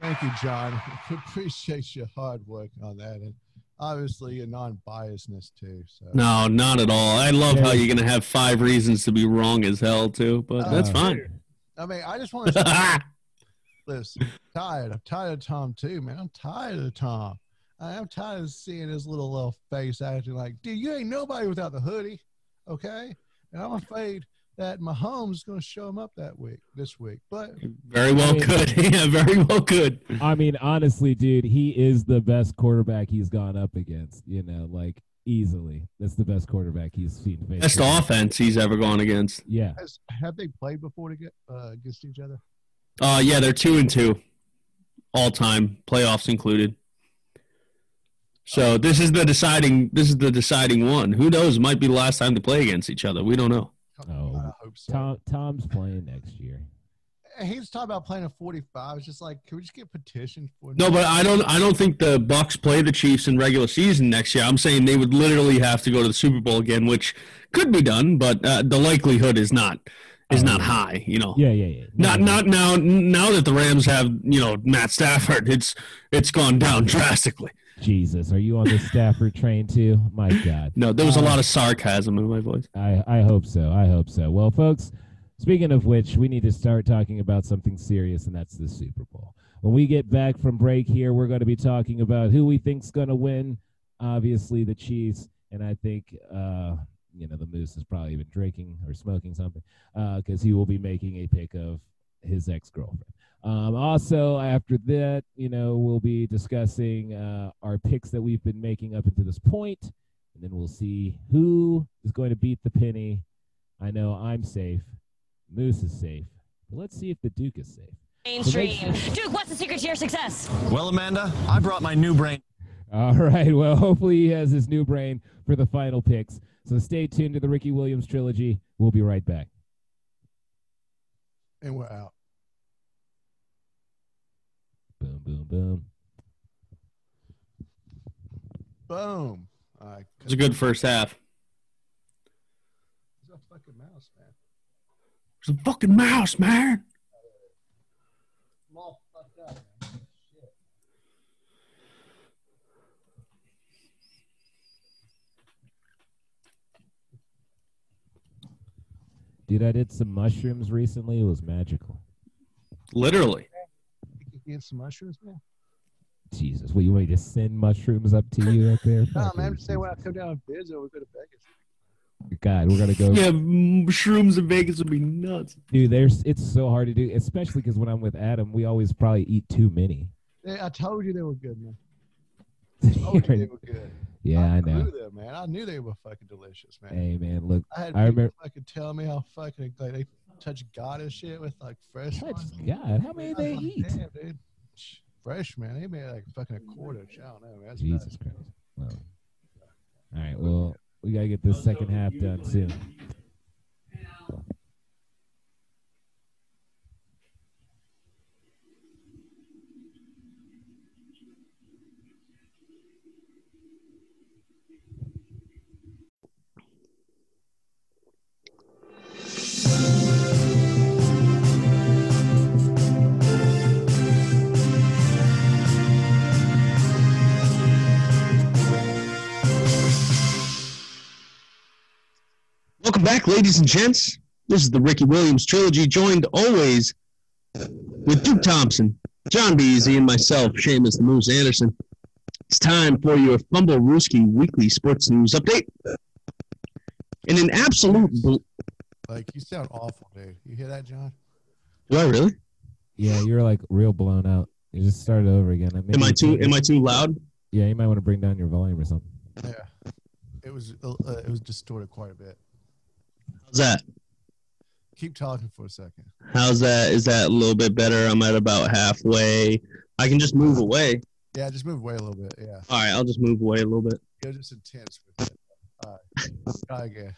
thank you, John. Appreciate your hard work on that, and obviously your non-biasness too. So No, not at all. I love how you're gonna have five reasons to be wrong as hell too, but that's Uh, fine. I mean, I just want to say, listen, I'm tired. I'm tired of Tom too, man. I'm tired of Tom. I'm tired of seeing his little little face acting like, dude, you ain't nobody without the hoodie, okay? And I'm afraid that Mahomes is going to show him up that week, this week. But very well I mean- could. yeah, very well could. I mean, honestly, dude, he is the best quarterback he's gone up against. You know, like easily. That's the best quarterback he's seen. face Best to face. offense he's ever gone against. Yeah. has, have they played before to get uh, against each other? Uh yeah, they're two and two, all time playoffs included. So this is the deciding. This is the deciding one. Who knows? Might be the last time to play against each other. We don't know. Oh, I hope so. Tom Tom's playing next year. He's talking about playing a 45. It's just like, can we just get petitioned for No, but I don't. I don't think the Bucs play the Chiefs in regular season next year. I'm saying they would literally have to go to the Super Bowl again, which could be done, but uh, the likelihood is not is Oh, not high. You know, Yeah, yeah, yeah. not No, not now. Now that the Rams have you know Matt Stafford, it's it's gone down drastically. Jesus, are you on the Stafford train too? My God. No, there was a Uh, lot of sarcasm in my voice. I, I hope so. I hope so. Well, folks, speaking of which, we need to start talking about something serious, and that's the Super Bowl. When we get back from break here, we're going to be talking about who we think's going to win. Obviously, the Chiefs, and I think uh, you know the Moose has probably been drinking or smoking something uh, because he will be making a pick of his ex girlfriend. Um, also, after that, you know, we'll be discussing uh, our picks that we've been making up until this point and then we'll see who is going to beat the penny. I know I'm safe. Moose is safe. But let's see if the Duke is safe. Mainstream. Duke, what's the secret to your success? Well, Amanda, I brought my new brain. All right. Well, hopefully he has his new brain for the final picks. So stay tuned to the Ricky Williams trilogy. We'll be right back. And we're out. Boom, boom, boom. Boom. All right. It a good first half. It's a fucking mouse, man. There's a fucking mouse, man. I'm all fucked up, man. Shit. Dude, I did some mushrooms recently. It was magical. Literally. You get some mushrooms, man. Jesus. Well, you want me to send mushrooms up to you up there? No, man. I'm just saying when I come down to Bizo, we go to Vegas. God, we're gonna go. Yeah, shrooms in Vegas would be nuts. Dude, there's it's so hard to do, especially because when I'm with Adam, we always probably eat too many. Hey, I told you they were good, man. I told you they were good. yeah, I know. knew them, man. I knew they were fucking delicious, man. Hey, man, look, I had I people remember- fucking tell me how fucking like they touch God and shit with like fresh. touch. God, how many they like, eat? Damn, dude. Fresh, man. They made like fucking a quarter. I don't know, man. That's Jesus nuts. Christ. Well, all right, well, we gotta get this second half done soon. Welcome back, ladies and gents. This is the Ricky Williams trilogy, joined always with Duke Thompson, John Beezy, and myself, Seamus the Moose Anderson. It's time for your Fumble Rooski weekly sports news update. In an absolute, bl- Like you sound awful, dude. You hear that, John? do I really? Yeah, you're like real blown out. You just started over again. Am I too? Am I too loud? Yeah, you might want to bring down your volume or something. Yeah. It was uh, uh, it was distorted quite a bit. How's that? Keep talking for a second. How's that? Is that a little bit better? I'm at about halfway. I can just move away. Yeah, just move away a little bit. Yeah, All right, I'll just move away a little bit. you're just intense with it. All right, try again.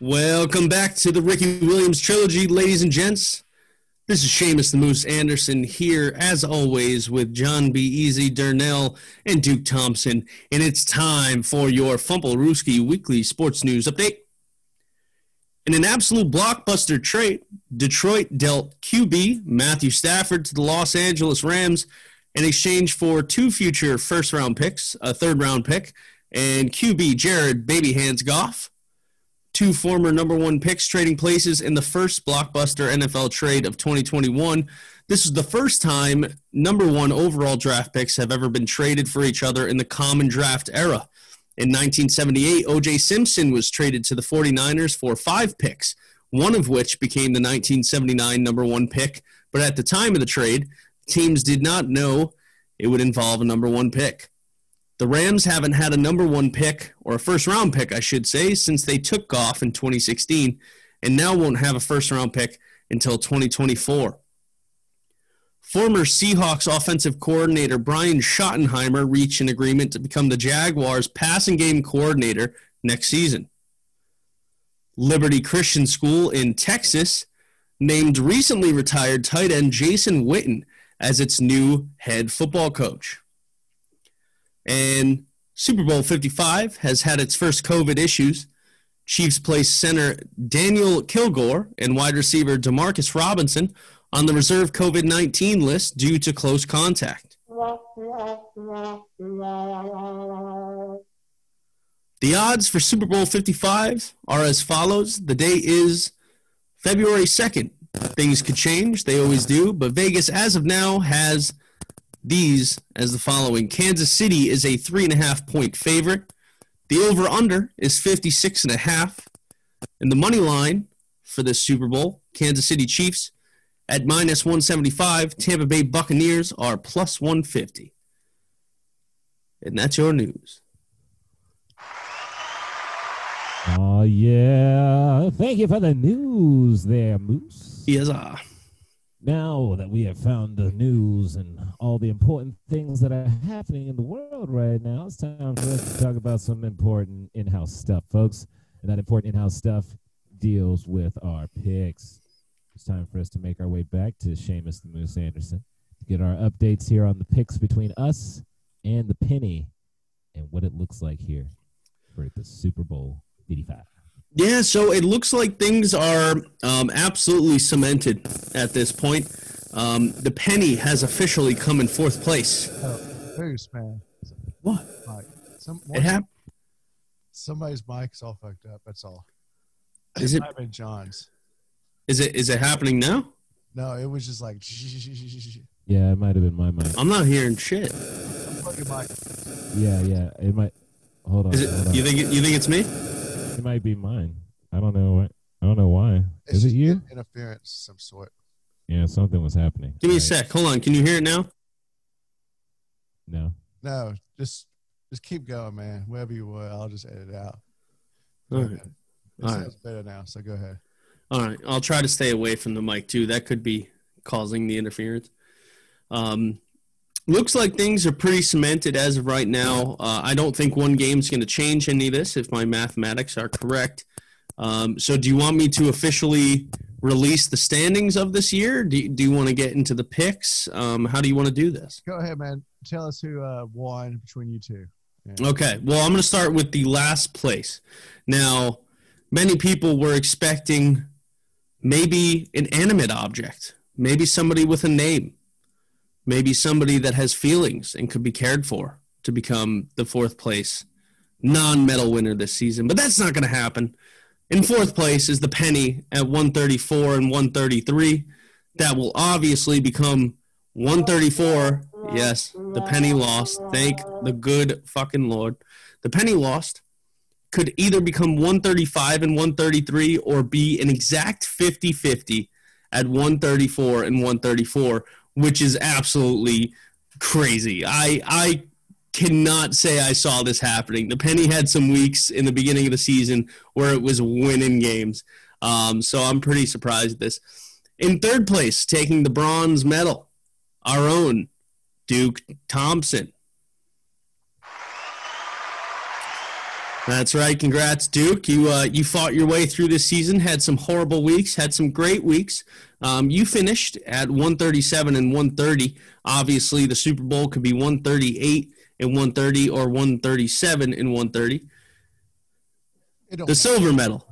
Welcome back to the Ricky Williams trilogy, ladies and gents. This is Seamus the Moose Anderson here, as always, with John B. Easy, Durnell, and Duke Thompson. And it's time for your Fumble Rooski weekly sports news update. In an absolute blockbuster trade, Detroit dealt QB Matthew Stafford to the Los Angeles Rams in exchange for two future first round picks, a third round pick, and QB Jared Baby Hands Goff two former number one picks trading places in the first blockbuster NFL trade of 2021. This is the first time number one overall draft picks have ever been traded for each other in the common draft era. In 1978, O.J. Simpson was traded to the 49ers for five picks, one of which became the 1979 number one pick. But at the time of the trade, teams did not know it would involve a number one pick. The Rams haven't had a number one pick, or a first round pick, I should say, since they took Goff in 2016, and now won't have a first round pick until 2024. Former Seahawks offensive coordinator Brian Schottenheimer reached an agreement to become the Jaguars passing game coordinator next season. Liberty Christian School in Texas named recently retired tight end Jason Witten as its new head football coach. And Super Bowl 55 has had its first COVID issues. Chiefs placed center Daniel Kilgore and wide receiver Demarcus Robinson on the reserve COVID 19 list due to close contact. The odds for Super Bowl 55 are as follows. The day is February 2nd. Things could change, they always do, but Vegas, as of now, has these as the following Kansas City is a three and a half point favorite. The over under is 56 and a half. And the money line for this Super Bowl, Kansas City Chiefs at minus 175. Tampa Bay Buccaneers are plus 150. And that's your news. Oh yeah. Thank you for the news there, Moose. Yes, ah. Now that we have found the news and all the important things that are happening in the world right now, it's time for us to talk about some important in-house stuff, folks. And that important in-house stuff deals with our picks. It's time for us to make our way back to Seamus the Moose Anderson to get our updates here on the picks between us and the penny and what it looks like here for the Super Bowl 85. Yeah, so it looks like things are um, absolutely cemented at this point. Um, the penny has officially come in fourth place. Oh, Moose, man. What? Mike. Some, It hap- somebody's mic's all fucked up. That's all. Is it? Might have John's. Is it? Is it happening now? No, it was just like. Yeah, it might have been my mic. I'm not hearing shit. Yeah, yeah. It might. Hold on. Is hold on. You think? It, you think it's me? It might be mine. I don't know what. I don't know why. It's Is it you? Interference of some sort. Yeah, something was happening. Give me a Right. sec. Hold on. Can you hear it now? No. No, just just keep going, man. Wherever you were, I'll just edit it out. All Go right. It All sounds right. better now, so go ahead. All right. I'll try to stay away from the mic too. That could be causing the interference. Um, looks like things are pretty cemented as of right now. Uh, I don't think one game's going to change any of this if my mathematics are correct. Um, so, do you want me to officially release the standings of this year? Do you, do you want to get into the picks? Um, how do you want to do this? Go ahead, man. Tell us who uh, won between you two. Okay. Well, I'm going to start with the last place. Now, many people were expecting maybe an animate object, maybe somebody with a name, maybe somebody that has feelings and could be cared for to become the fourth place non medal winner this season. But that's not going to happen. In fourth place is the penny at 134 and 133. That will obviously become 134. Yes, the penny lost. Thank the good fucking Lord. The penny lost could either become 135 and 133 or be an exact 50 50 at 134 and 134, which is absolutely crazy. I, I cannot say I saw this happening. The penny had some weeks in the beginning of the season where it was winning games. Um, so I'm pretty surprised at this. In third place, taking the bronze medal, our own Duke Thompson. That's right. Congrats, Duke. You uh, you fought your way through this season. Had some horrible weeks. Had some great weeks. Um, you finished at 137 and 130. Obviously, the Super Bowl could be 138 and 130 or 137 and 130. The silver medal.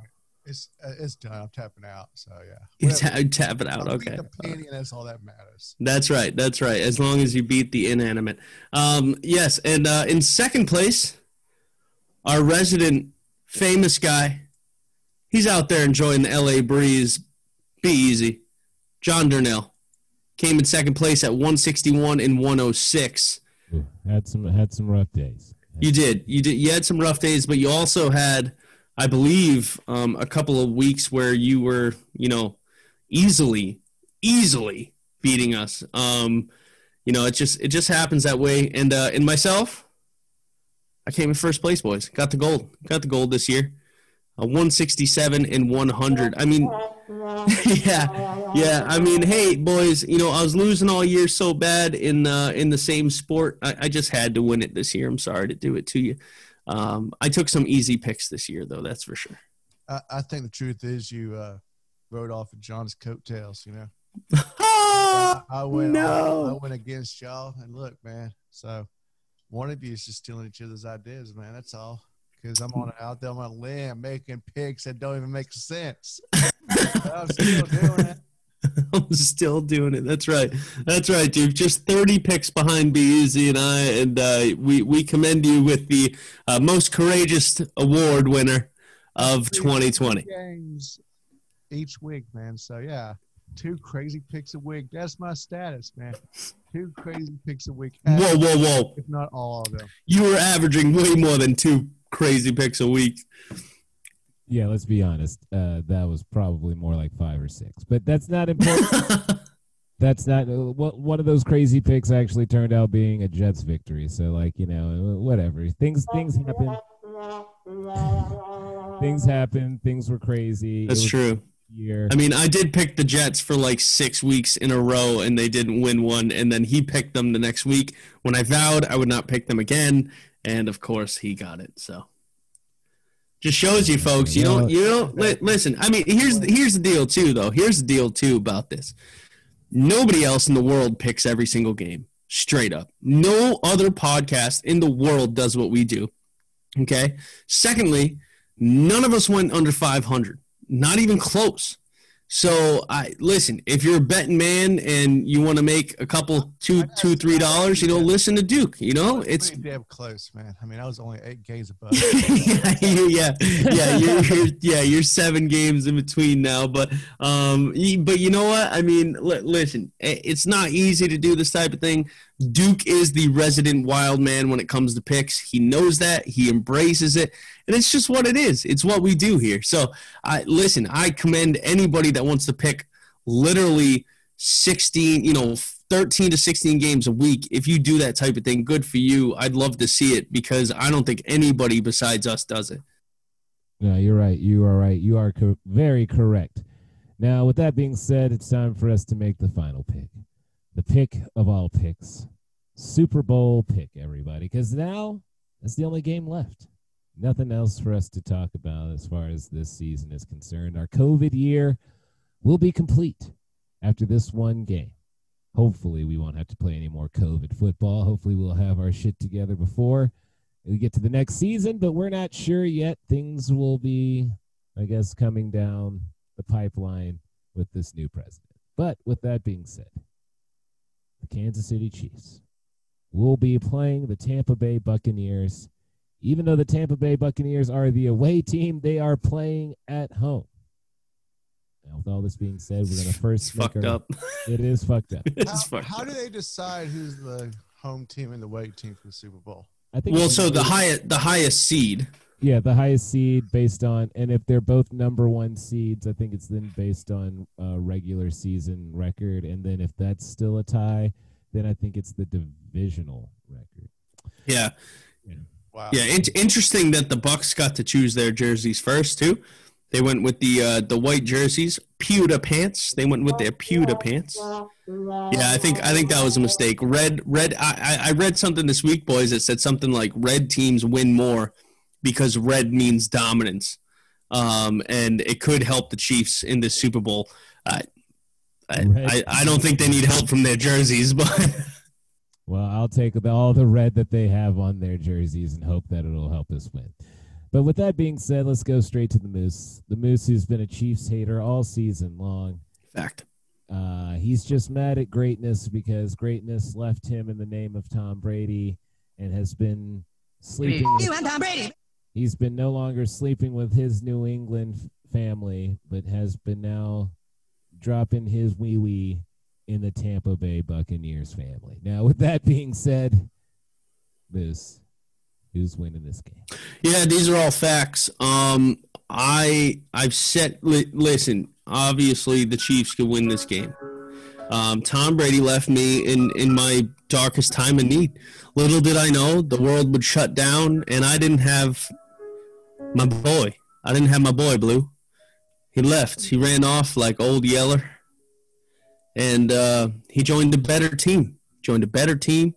It's uh, it's done. I'm tapping out. So yeah. You Whatever. ta- tap it out. I beat Okay. The and that's all that matters. That's right. That's right. As long as you beat the inanimate. Um, yes. And uh, in second place, our resident famous guy. He's out there enjoying the LA breeze. Be easy. John Durnell came in second place at 161 and 106. Ooh, had some had some rough days. You did. You did. You had some rough days, but you also had, I believe, um, a couple of weeks where you were, you know, easily, easily beating us. Um, you know, it just it just happens that way. And uh, and myself, I came in first place, boys. Got the gold. Got the gold this year. A 167 and 100. I mean, yeah, yeah. I mean, hey, boys. You know, I was losing all year so bad in uh, in the same sport. I, I just had to win it this year. I'm sorry to do it to you. Um, I took some easy picks this year, though. That's for sure. I, I think the truth is you uh, rode off of John's coattails. You know. Ah, I went. no. I went against y'all, and look, man. So one of you is just stealing each other's ideas, man. That's all. Because I'm on out there on my limb making picks that don't even make sense. I'm still doing it. I'm still doing it. That's right. That's right, dude. Just 30 picks behind Be Easy and I, and uh, we we commend you with the uh, most courageous award winner of 2020. games each week, man. So yeah, two crazy picks a week. That's my status, man. Two crazy picks a week. Whoa, whoa, whoa! If not all of them. You were averaging way more than two crazy picks a week. Yeah, let's be honest. Uh, that was probably more like five or six, but that's not important. that's not uh, what one of those crazy picks actually turned out being a Jets victory. So, like you know, whatever things things happen. Things happen. Things were crazy. It That's was true. Year. I mean, I did pick the Jets for like six weeks in a row, and they didn't win one. And then he picked them the next week when I vowed I would not pick them again, and of course he got it. So, just shows you, folks. You don't. You don't li- listen. I mean, here's here's the deal too, though. Here's the deal too about this. Nobody else in the world picks every single game. Straight up, no other podcast in the world does what we do. Okay. Secondly, none of us went under 500 not even close so i listen if you're a betting man and you want to make a couple two two three dollars you know listen to duke you know it's pretty damn close, man. I mean, I was only eight games above. yeah, yeah, yeah, you're, you're, yeah, you're seven games in between now, but um, but you know what? I mean, li- listen, it's not easy to do this type of thing. Duke is the resident wild man when it comes to picks. He knows that. He embraces it, and it's just what it is. It's what we do here. So, I listen. I commend anybody that wants to pick literally 16, you know, 13 to 16 games a week. If you do that type of thing, good for you. I'd love to see it because I don't think anybody besides us does it. No, you're right. You are right. You are co- very correct. Now, with that being said, it's time for us to make the final pick. The pick of all picks. Super Bowl pick, everybody. Because now that's the only game left. Nothing else for us to talk about as far as this season is concerned. Our COVID year will be complete after this one game. Hopefully, we won't have to play any more COVID football. Hopefully, we'll have our shit together before we get to the next season, but we're not sure yet. Things will be, I guess, coming down the pipeline with this new president. But with that being said, the Kansas City Chiefs will be playing the Tampa Bay Buccaneers. Even though the Tampa Bay Buccaneers are the away team, they are playing at home. Now, with all this being said, we're going to first It's make fucked our- up. It is fucked up. it's how, fucked how up. do they decide who's the home team and the away team for the Super Bowl? I think Well, so the highest the highest seed. Yeah, the highest seed based on, and if they're both number one seeds, I think it's then based on uh, regular season record, and then if that's still a tie, then I think it's the divisional record. Yeah, Wow. yeah. In- interesting that the Bucs got to choose their jerseys first too. They went with the uh, the white jerseys, pewter pants. They went with their pewter pants. Yeah, I think I think that was a mistake. Red, red. I, I read something this week, boys, that said something like red teams win more because red means dominance, um, and it could help the Chiefs in this Super Bowl. I, I, I, I don't think they need help from their jerseys, but Well, I'll take all the red that they have on their jerseys and hope that it'll help us win. But with that being said, let's go straight to the Moose. The Moose, who's been a Chiefs hater all season long. fact. Uh, he's just mad at greatness because greatness left him in the name of Tom Brady and has been sleeping. with- and Tom Brady. he's been no longer sleeping with his New England f- family, but has been now dropping his wee wee in the Tampa Bay Buccaneers family. Now, with that being said, Moose, who's winning this game? Yeah, these are all facts. Um, I I've set. Li- listen, obviously the Chiefs could win this game. Um, Tom Brady left me in in my darkest time of need. Little did I know the world would shut down, and I didn't have my boy. I didn't have my boy Blue. He left. He ran off like old Yeller, and uh, he joined a better team. Joined a better team,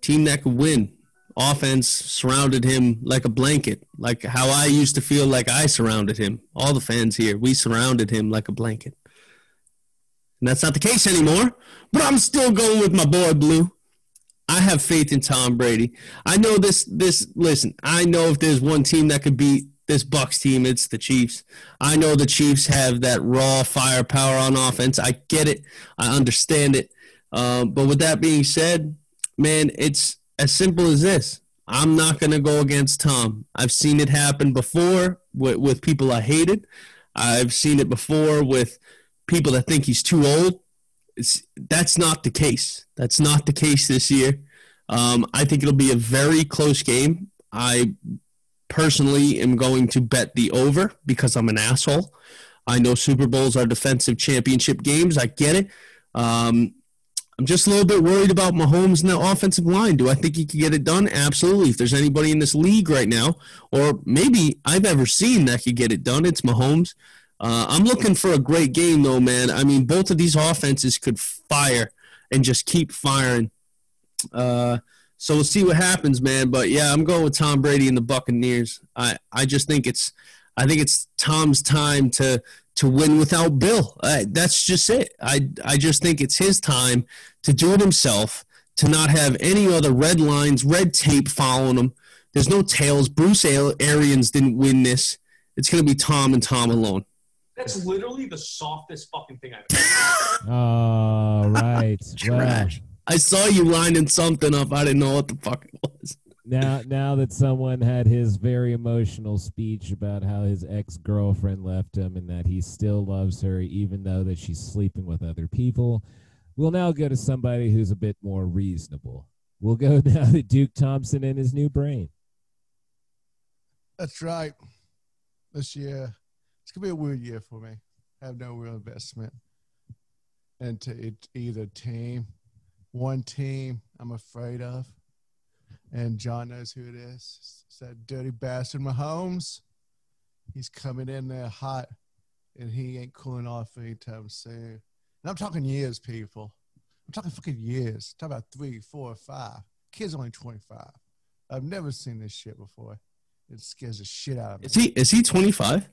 team that could win offense surrounded him like a blanket, like how I used to feel like I surrounded him. All the fans here, we surrounded him like a blanket. And that's not the case anymore, but I'm still going with my boy Blue. I have faith in Tom Brady. I know this this listen, I know if there's one team that could beat this Bucs team, it's the Chiefs. I know the Chiefs have that raw firepower on offense. I get it. I understand it. Um, but with that being said, man, it's as simple as this. I'm not going to go against Tom. I've seen it happen before with, with people I hated. I've seen it before with people that think he's too old. It's, that's not the case. That's not the case this year. Um, I think it'll be a very close game. I personally am going to bet the over because I'm an asshole. I know Super Bowls are defensive championship games. I get it. Um, I'm just a little bit worried about Mahomes and the offensive line. Do I think he can get it done? Absolutely. If there's anybody in this league right now, or maybe I've ever seen that could get it done, it's Mahomes. Uh, I'm looking for a great game, though, man. I mean, both of these offenses could fire and just keep firing. Uh, so we'll see what happens, man. But yeah, I'm going with Tom Brady and the Buccaneers. I, I just think it's I think it's Tom's time to to win without Bill. Uh, that's just it. I I just think it's his time to do it himself, to not have any other red lines, red tape following him. There's no tails. Bruce Arians didn't win this. It's going to be Tom and Tom alone. That's literally the softest fucking thing I've ever. All right. Well, Trash. I saw you lining something up. I didn't know what the fuck it was. Now now that someone had his very emotional speech about how his ex-girlfriend left him and that he still loves her even though that she's sleeping with other people we'll now go to somebody who's a bit more reasonable we'll go now to duke thompson and his new brain That's right. This year, it's gonna be a weird year for me. I have no real investment into it, either team. One team I'm afraid of, and John knows who it is. It's that dirty bastard Mahomes. He's coming in there hot, and he ain't cooling off anytime soon. And I'm talking years, people. I'm talking fucking years. Talk about three, four, five. Kid's only 25. I've never seen this shit before. It scares the shit out of me. Is he is he 25?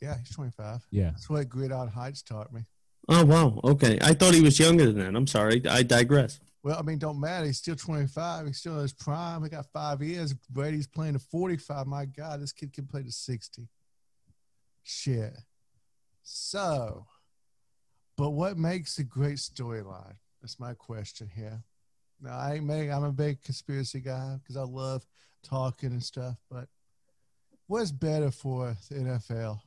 Yeah, he's 25. yeah That's what Gridiron Heights taught me. Oh wow. Okay. I thought he was younger than that. I'm sorry. I digress. Well, I mean, don't matter. He's still 25. He's still in his prime. He got five years. Brady's playing to 45. My God, this kid can play to 60. Shit. So, but what makes a great storyline? That's my question here. Now, I ain't make, I'm a big conspiracy guy because I love talking and stuff, but what's better for the NFL?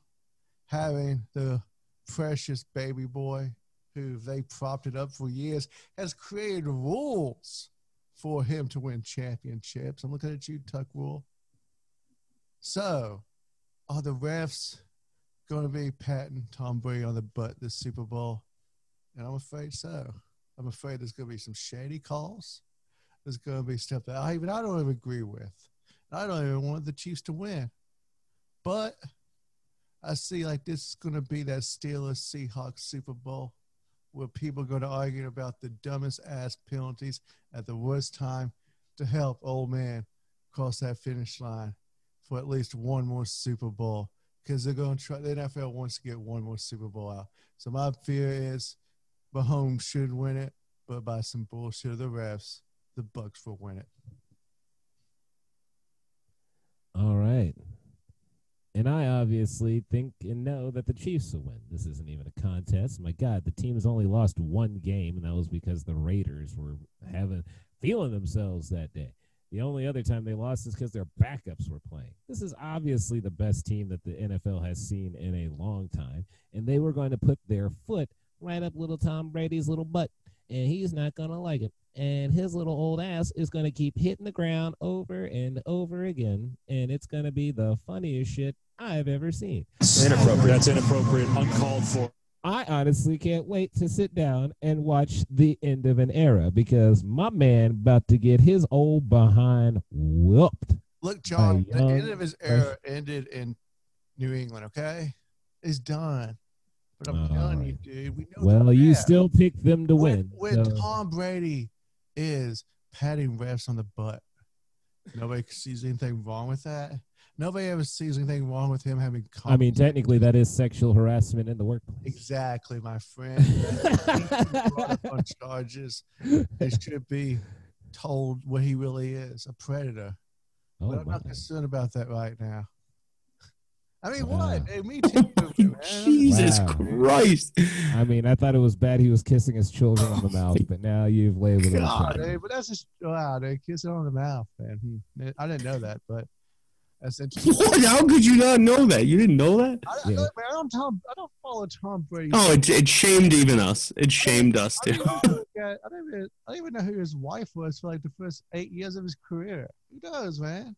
Having the precious baby boy who they propped it up for years has created rules for him to win championships. I'm looking at you, Tuck Rule. So, are the refs going to be patting Tom Brady on the butt this Super Bowl? And I'm afraid so. I'm afraid there's going to be some shady calls. There's going to be stuff that I even I don't even agree with. I don't even want the Chiefs to win. But I see like this is going to be that Steelers Seahawks Super Bowl where people going to argue about the dumbest ass penalties at the worst time to help old man cross that finish line for at least one more Super Bowl because they're going to try. The NFL wants to get one more Super Bowl out. So my fear is Mahomes should win it, but by some bullshit of the refs, the Bucs will win it. all right and i obviously think and know that the chiefs will win this isn't even a contest my god the team has only lost one game and that was because the raiders were having feeling themselves that day the only other time they lost is because their backups were playing. This is obviously the best team that the NFL has seen in a long time, and they were going to put their foot right up little Tom Brady's little butt, and he's not going to like it. And his little old ass is going to keep hitting the ground over and over again, and it's going to be the funniest shit I've ever seen. Inappropriate. That's inappropriate. Uncalled for. I honestly can't wait to sit down and watch the end of an era because my man about to get his old behind whooped. Look, John, the end of his era ended in New England, okay? It's done. But I'm uh, telling you, dude, we know Well, you refs. still picked them to when, win. when so- Tom Brady is patting refs on the butt, nobody sees anything wrong with that. Nobody ever sees anything wrong with him having. I mean, technically, that is sexual harassment in the workplace. exactly, my friend. He should be on charges. He should be told what he really is a predator. Oh, but I'm not concerned about that right now. I mean, Wow. what? Hey, me too, man. Jesus Wow. Christ. I mean, I thought it was bad he was kissing his children on the mouth, but now you've labeled it. a God. predator. Hey, but that's just wow, they kiss it on the mouth, man. Hmm. I didn't know that, but that's interesting. What? How could you not know that? You didn't know that? I, I, Yeah. don't, man, I don't Tom, I don't follow Tom Brady. Oh, it, it shamed even us. It shamed us I too. don't, even look at- I, don't even, I don't even know who his wife was for like the first eight years of his career. Who knows, man?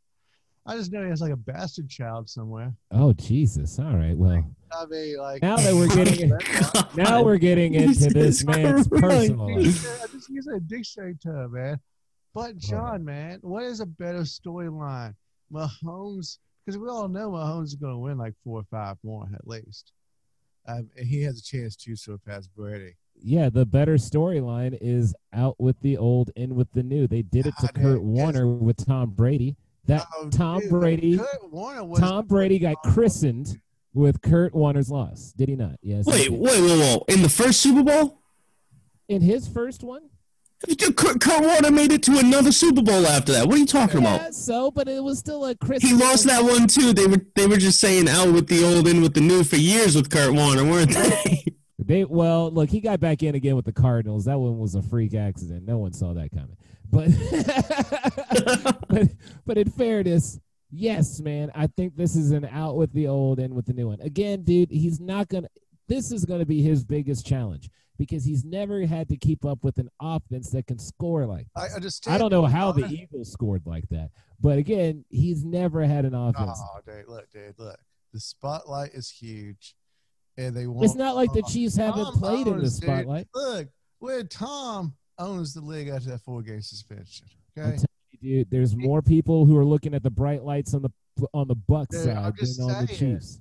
I just know he has like a bastard child somewhere. Oh Jesus! All right. Well, I mean, like now that we're getting now we're getting into this man's personal life. I just use a dictionary term, man. But John, man, what is a better storyline? Mahomes, because we all know Mahomes is going to win like four or five more at least. Um, and he has a chance to surpass Brady. Yeah, the better storyline is out with the old, in with the new. They did it to God, Kurt. Warner with Tom Brady. That Oh, Tom dude, Brady, was Tom Brady got christened with Kurt Warner's loss. Did he not? Yes. Wait, Wait, wait, wait, whoa, whoa! In the first Super Bowl, In his first one. Kurt, Kurt Warner made it to another Super Bowl after that. What are you talking Yeah, about? so, but it was still a christ He lost that one too. They were they were just saying out with the old, in with the new for years with Kurt Warner, weren't they? They well, look, he got back in again with the Cardinals. That one was a freak accident. No one saw that coming. But but, but in fairness, yes, man, I think this is an out with the old in with the new one. Again, dude, he's not gonna. This is gonna be his biggest challenge because he's never had to keep up with an offense that can score like. I This. understand. I don't know how the Eagles scored like that, but again, he's never had an offense. Oh, dude, look, dude, look. The spotlight is huge, and they want. It's not like the Chiefs haven't Tom played in the owns, dude. spotlight. Look, where Tom owns the league after that four game suspension. I'm Okay, telling you, dude, there's more people who are looking at the bright lights on the on the Bucs Dude, side just than on the. Chiefs.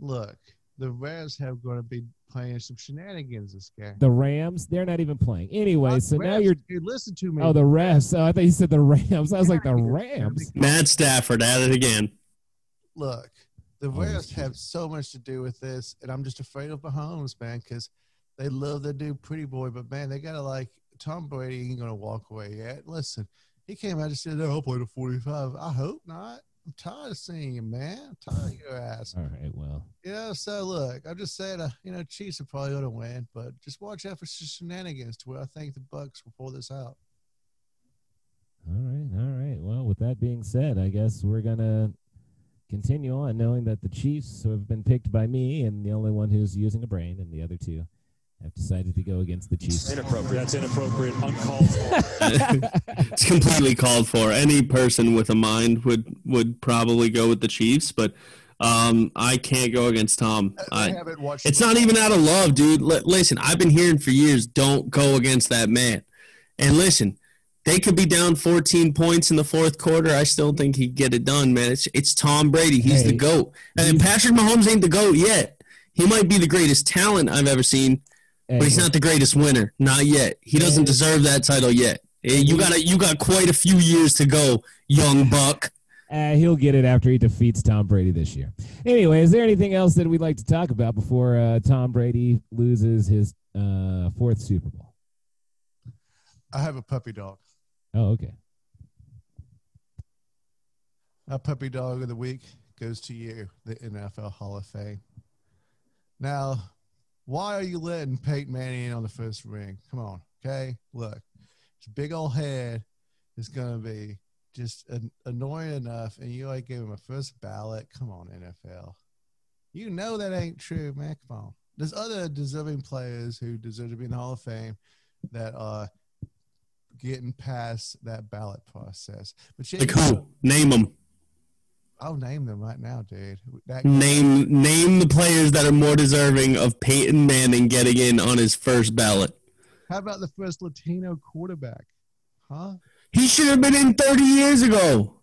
look, the Rams have going to be playing some shenanigans this game. The Rams, they're not even playing. Anyway, Not so the now you're dude, listen to me. oh the refs. Oh, I thought you said the Rams. I was like the Rams. Matt Stafford at it again. look, the Oh, Rams this have so much to do with this, and I'm just afraid of Mahomes, man, because they love their dude Pretty Boy, but man, they gotta like Tom Brady ain't gonna walk away yet. Listen, he came out and said, "Oh, I'll play to 45." I hope not. I'm tired of seeing you, man. I'm tired of your ass. All right, well, You know, so look, I'm just saying, uh, you know, Chiefs are probably going to win, but just watch out for some shenanigans to where I think the Bucs will pull this out. all right, all right. Well, with that being said, I guess we're gonna continue on, knowing that the Chiefs have been picked by me, and the only one who's using a brain, and the other two have decided to go against the Chiefs. Inappropriate. That's inappropriate. Uncalled for. it's completely called for. Any person with a mind would would probably go with the Chiefs, but um, I can't go against Tom. I I, it's not even out of love, dude. L- listen, I've been hearing for years, don't go against that man. And listen, they could be down 14 points in the fourth quarter. I still think he'd get it done, man. It's it's Tom Brady. He's Hey, the goat, and Patrick Mahomes ain't the goat yet. He might be the greatest talent I've ever seen, Hey, but he's not the greatest winner. Not yet. He doesn't Yeah. deserve that title yet. You got you got quite a few years to go, young buck. Uh, he'll get it after he defeats Tom Brady this year. Anyway, is there anything else that we'd like to talk about before uh, Tom Brady loses his uh, fourth Super Bowl? I have a puppy dog. Oh, okay. My puppy dog of the week goes to you, the NFL Hall of Fame. Now, why are you letting Peyton Manning in on the first ring? Come on, okay? Look, his big old head is going to be just an, annoying enough, and you like gave him a first ballot. Come on, NFL. You know that ain't true, man. Come on. There's other deserving players who deserve to be in the Hall of Fame that are getting past that ballot process. But you Like who? Name them. I'll name them right now, dude. That Name name the players that are more deserving of Peyton Manning getting in on his first ballot. How about the first Latino quarterback? Huh? He should have been in 30 years ago.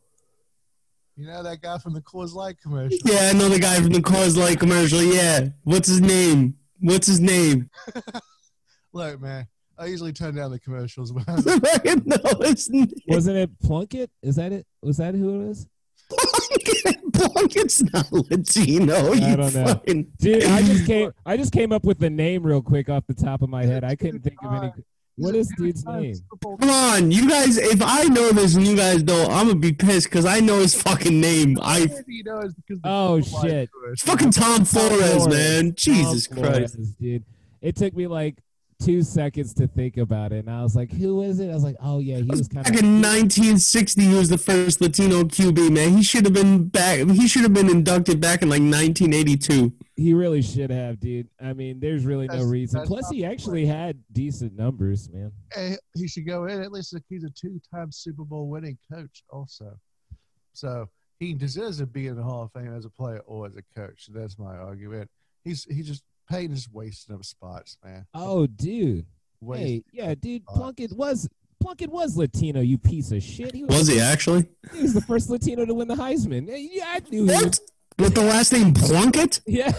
You know that guy from the Coors Light commercial? Yeah, I know the guy from the Coors Light commercial. Yeah. What's his name? What's his name? Look, man, I usually turn down the commercials. When I don't know his name. Wasn't it Plunkett? Is that it? Was that who it is? Plunkett. Plunkett's not Latino. You don't know. fucking- Dude, I just came. I just came up with the name real quick off the top of my head. I couldn't think of any. What is dude's name? Come on, you guys. If I know this and you guys don't, I'm gonna be pissed because I know his fucking name. I know it's because Oh shit! it's fucking Tom Flores, Flores. man. Jesus Tom Christ. Flores, dude. It took me like two seconds to think about it, and I was like, "Who is it?" I was like, "Oh yeah, he was kind Back of." in 1960, he was the first Latino QB, man. He should have been back. He should have been inducted back in like 1982. He really should have, dude. I mean, there's really no reason. Plus, he actually had decent numbers, man. Hey, he should go in. At least he's a two-time Super Bowl winning coach, also. So he deserves to be in the Hall of Fame as a player or as a coach. That's my argument. He's he just Peyton's wasting up spots, man. Oh, dude. Wasting Hey, yeah, dude. spots. Plunkett was Plunkett was Latino. You piece of shit. He Was he actually? He was the first Latino to win the Heisman. Yeah, I knew he was. What? With the last name Plunkett? Yeah.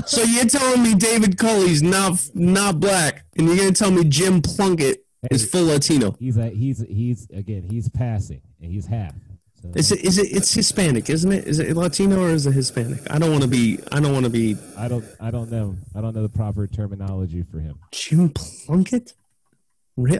So you're telling me David Culley's not not black, and you're gonna tell me Jim Plunkett is full Latino? he's a, he's he's again he's passing and he's half. So Is it is it it's Hispanic, isn't it? Is it Latino or is it Hispanic? I don't want to be. I don't want to be I don't I don't know I don't know the proper terminology for him. Jim Plunkett.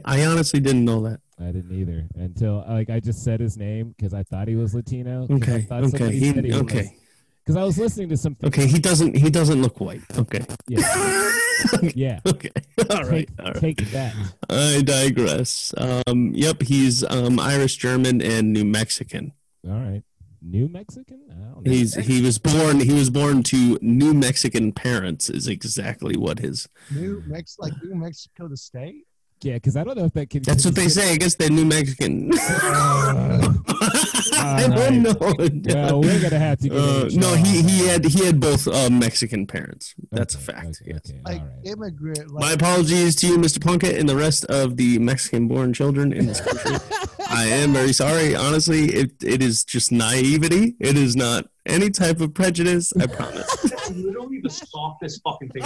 I honestly didn't know that. I didn't either until uh, like I just said his name because I thought he was Latino. Okay, thought okay, he, he okay, Because I was listening to some. okay. He doesn't. He doesn't look white. Okay. Yeah. yeah. okay. All right. Take, All right. take that. I digress. Um. Yep. He's um Irish, German, and New Mexican. All right. New Mexican? I don't know. He's he was born he was born to New Mexican parents is exactly what his New Mex like New Mexico the state. yeah, because I don't know if that can. that's what they say I guess they're New Mexican I don't know Well, we're gonna have to get uh, no he he had he had both uh, Mexican parents that's a fact Okay, yes okay, Like all right. immigrant. Like, my apologies to you Mr. Plunkett and the rest of the Mexican born children in this country I am very sorry honestly it it is just naivety it is not any type of prejudice I promise Literally the softest fucking thing.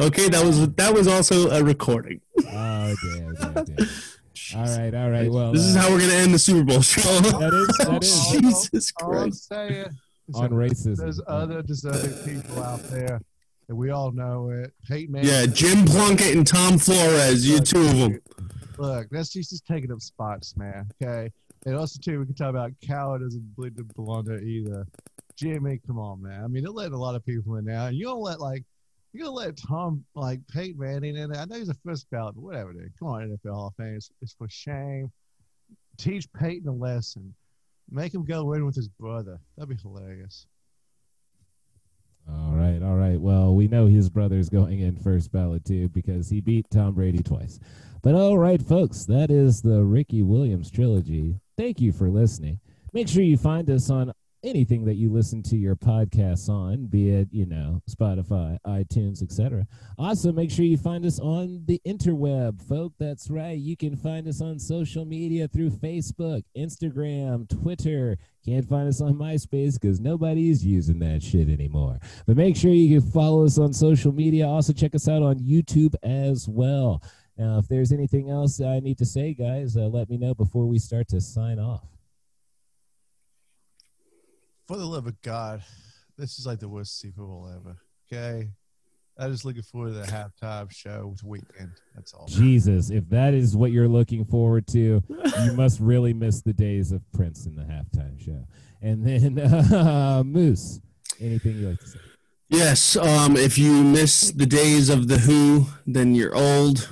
okay, that was that was also a recording. Oh damn, damn, damn. All right, all right. Well, This is uh, how we're gonna end the Super Bowl show. that is that is Jesus all I'm Christ! saying on racism. there's other deserving people out there, and we all know it. Peyton Manning. Yeah, Jim Plunkett and Tom Flores, you two of them. Look, that's just, just taking up spots, man. Okay. And also too, we can talk about Cal doesn't bleed the blunder either. Jimmy, come on, man. I mean, they're letting a lot of people in now. And you don't let like you're gonna let Tom like Peyton Manning in. There? I know he's a first ballot, but whatever, dude. Come on, NFL Hall of Fame. It's, it's for shame. Teach Peyton a lesson. Make him go in with his brother. That'd be hilarious. All right, all right. Well, we know his brother's going in first ballot too because he beat Tom Brady twice. But all right, folks, that is the Ricky Williams trilogy. Thank you for listening. Make sure you find us on anything that you listen to your podcasts on, be it, you know, Spotify, iTunes, etc. Also, make sure you find us on the interweb, folk. That's right. You can find us on social media through Facebook, Instagram, Twitter. Can't find us on MySpace because nobody's using that shit anymore. But make sure you can follow us on social media. Also, check us out on YouTube as well. Now, if there's anything else I need to say, guys, uh, let me know before we start to sign off. For the love of God, this is like the worst Super Bowl ever. Okay. I'm just looking forward to the halftime show with Weeknd. That's all. Jesus, if that is what you're looking forward to, you must really miss the days of Prince in the halftime show. And then, uh, Moose, anything you like to say? Yes, um, if you miss the days of the Who, then you're old.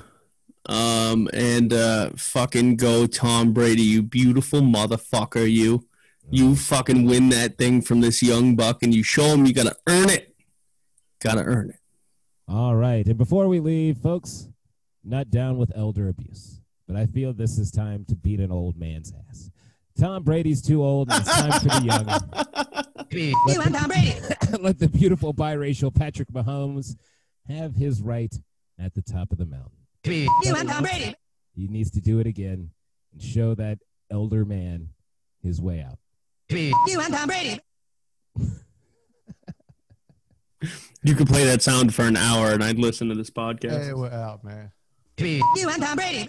Um, and uh, fucking go Tom Brady, you beautiful motherfucker, you. You fucking win that thing from this young buck, and you show him you gotta earn it. Gotta earn it. All right. And before we leave, folks, not down with elder abuse, but I feel this is time to beat an old man's ass. Tom Brady's too old, and it's time for the young. You and Tom Brady. Let the beautiful biracial Patrick Mahomes have his right at the top of the mountain. You and Tom Brady. He needs to do it again and show that elder man his way out. You and Tom Brady. You could play that sound for an hour, and I'd listen to this podcast. Hey, we're out, man. You and Tom Brady.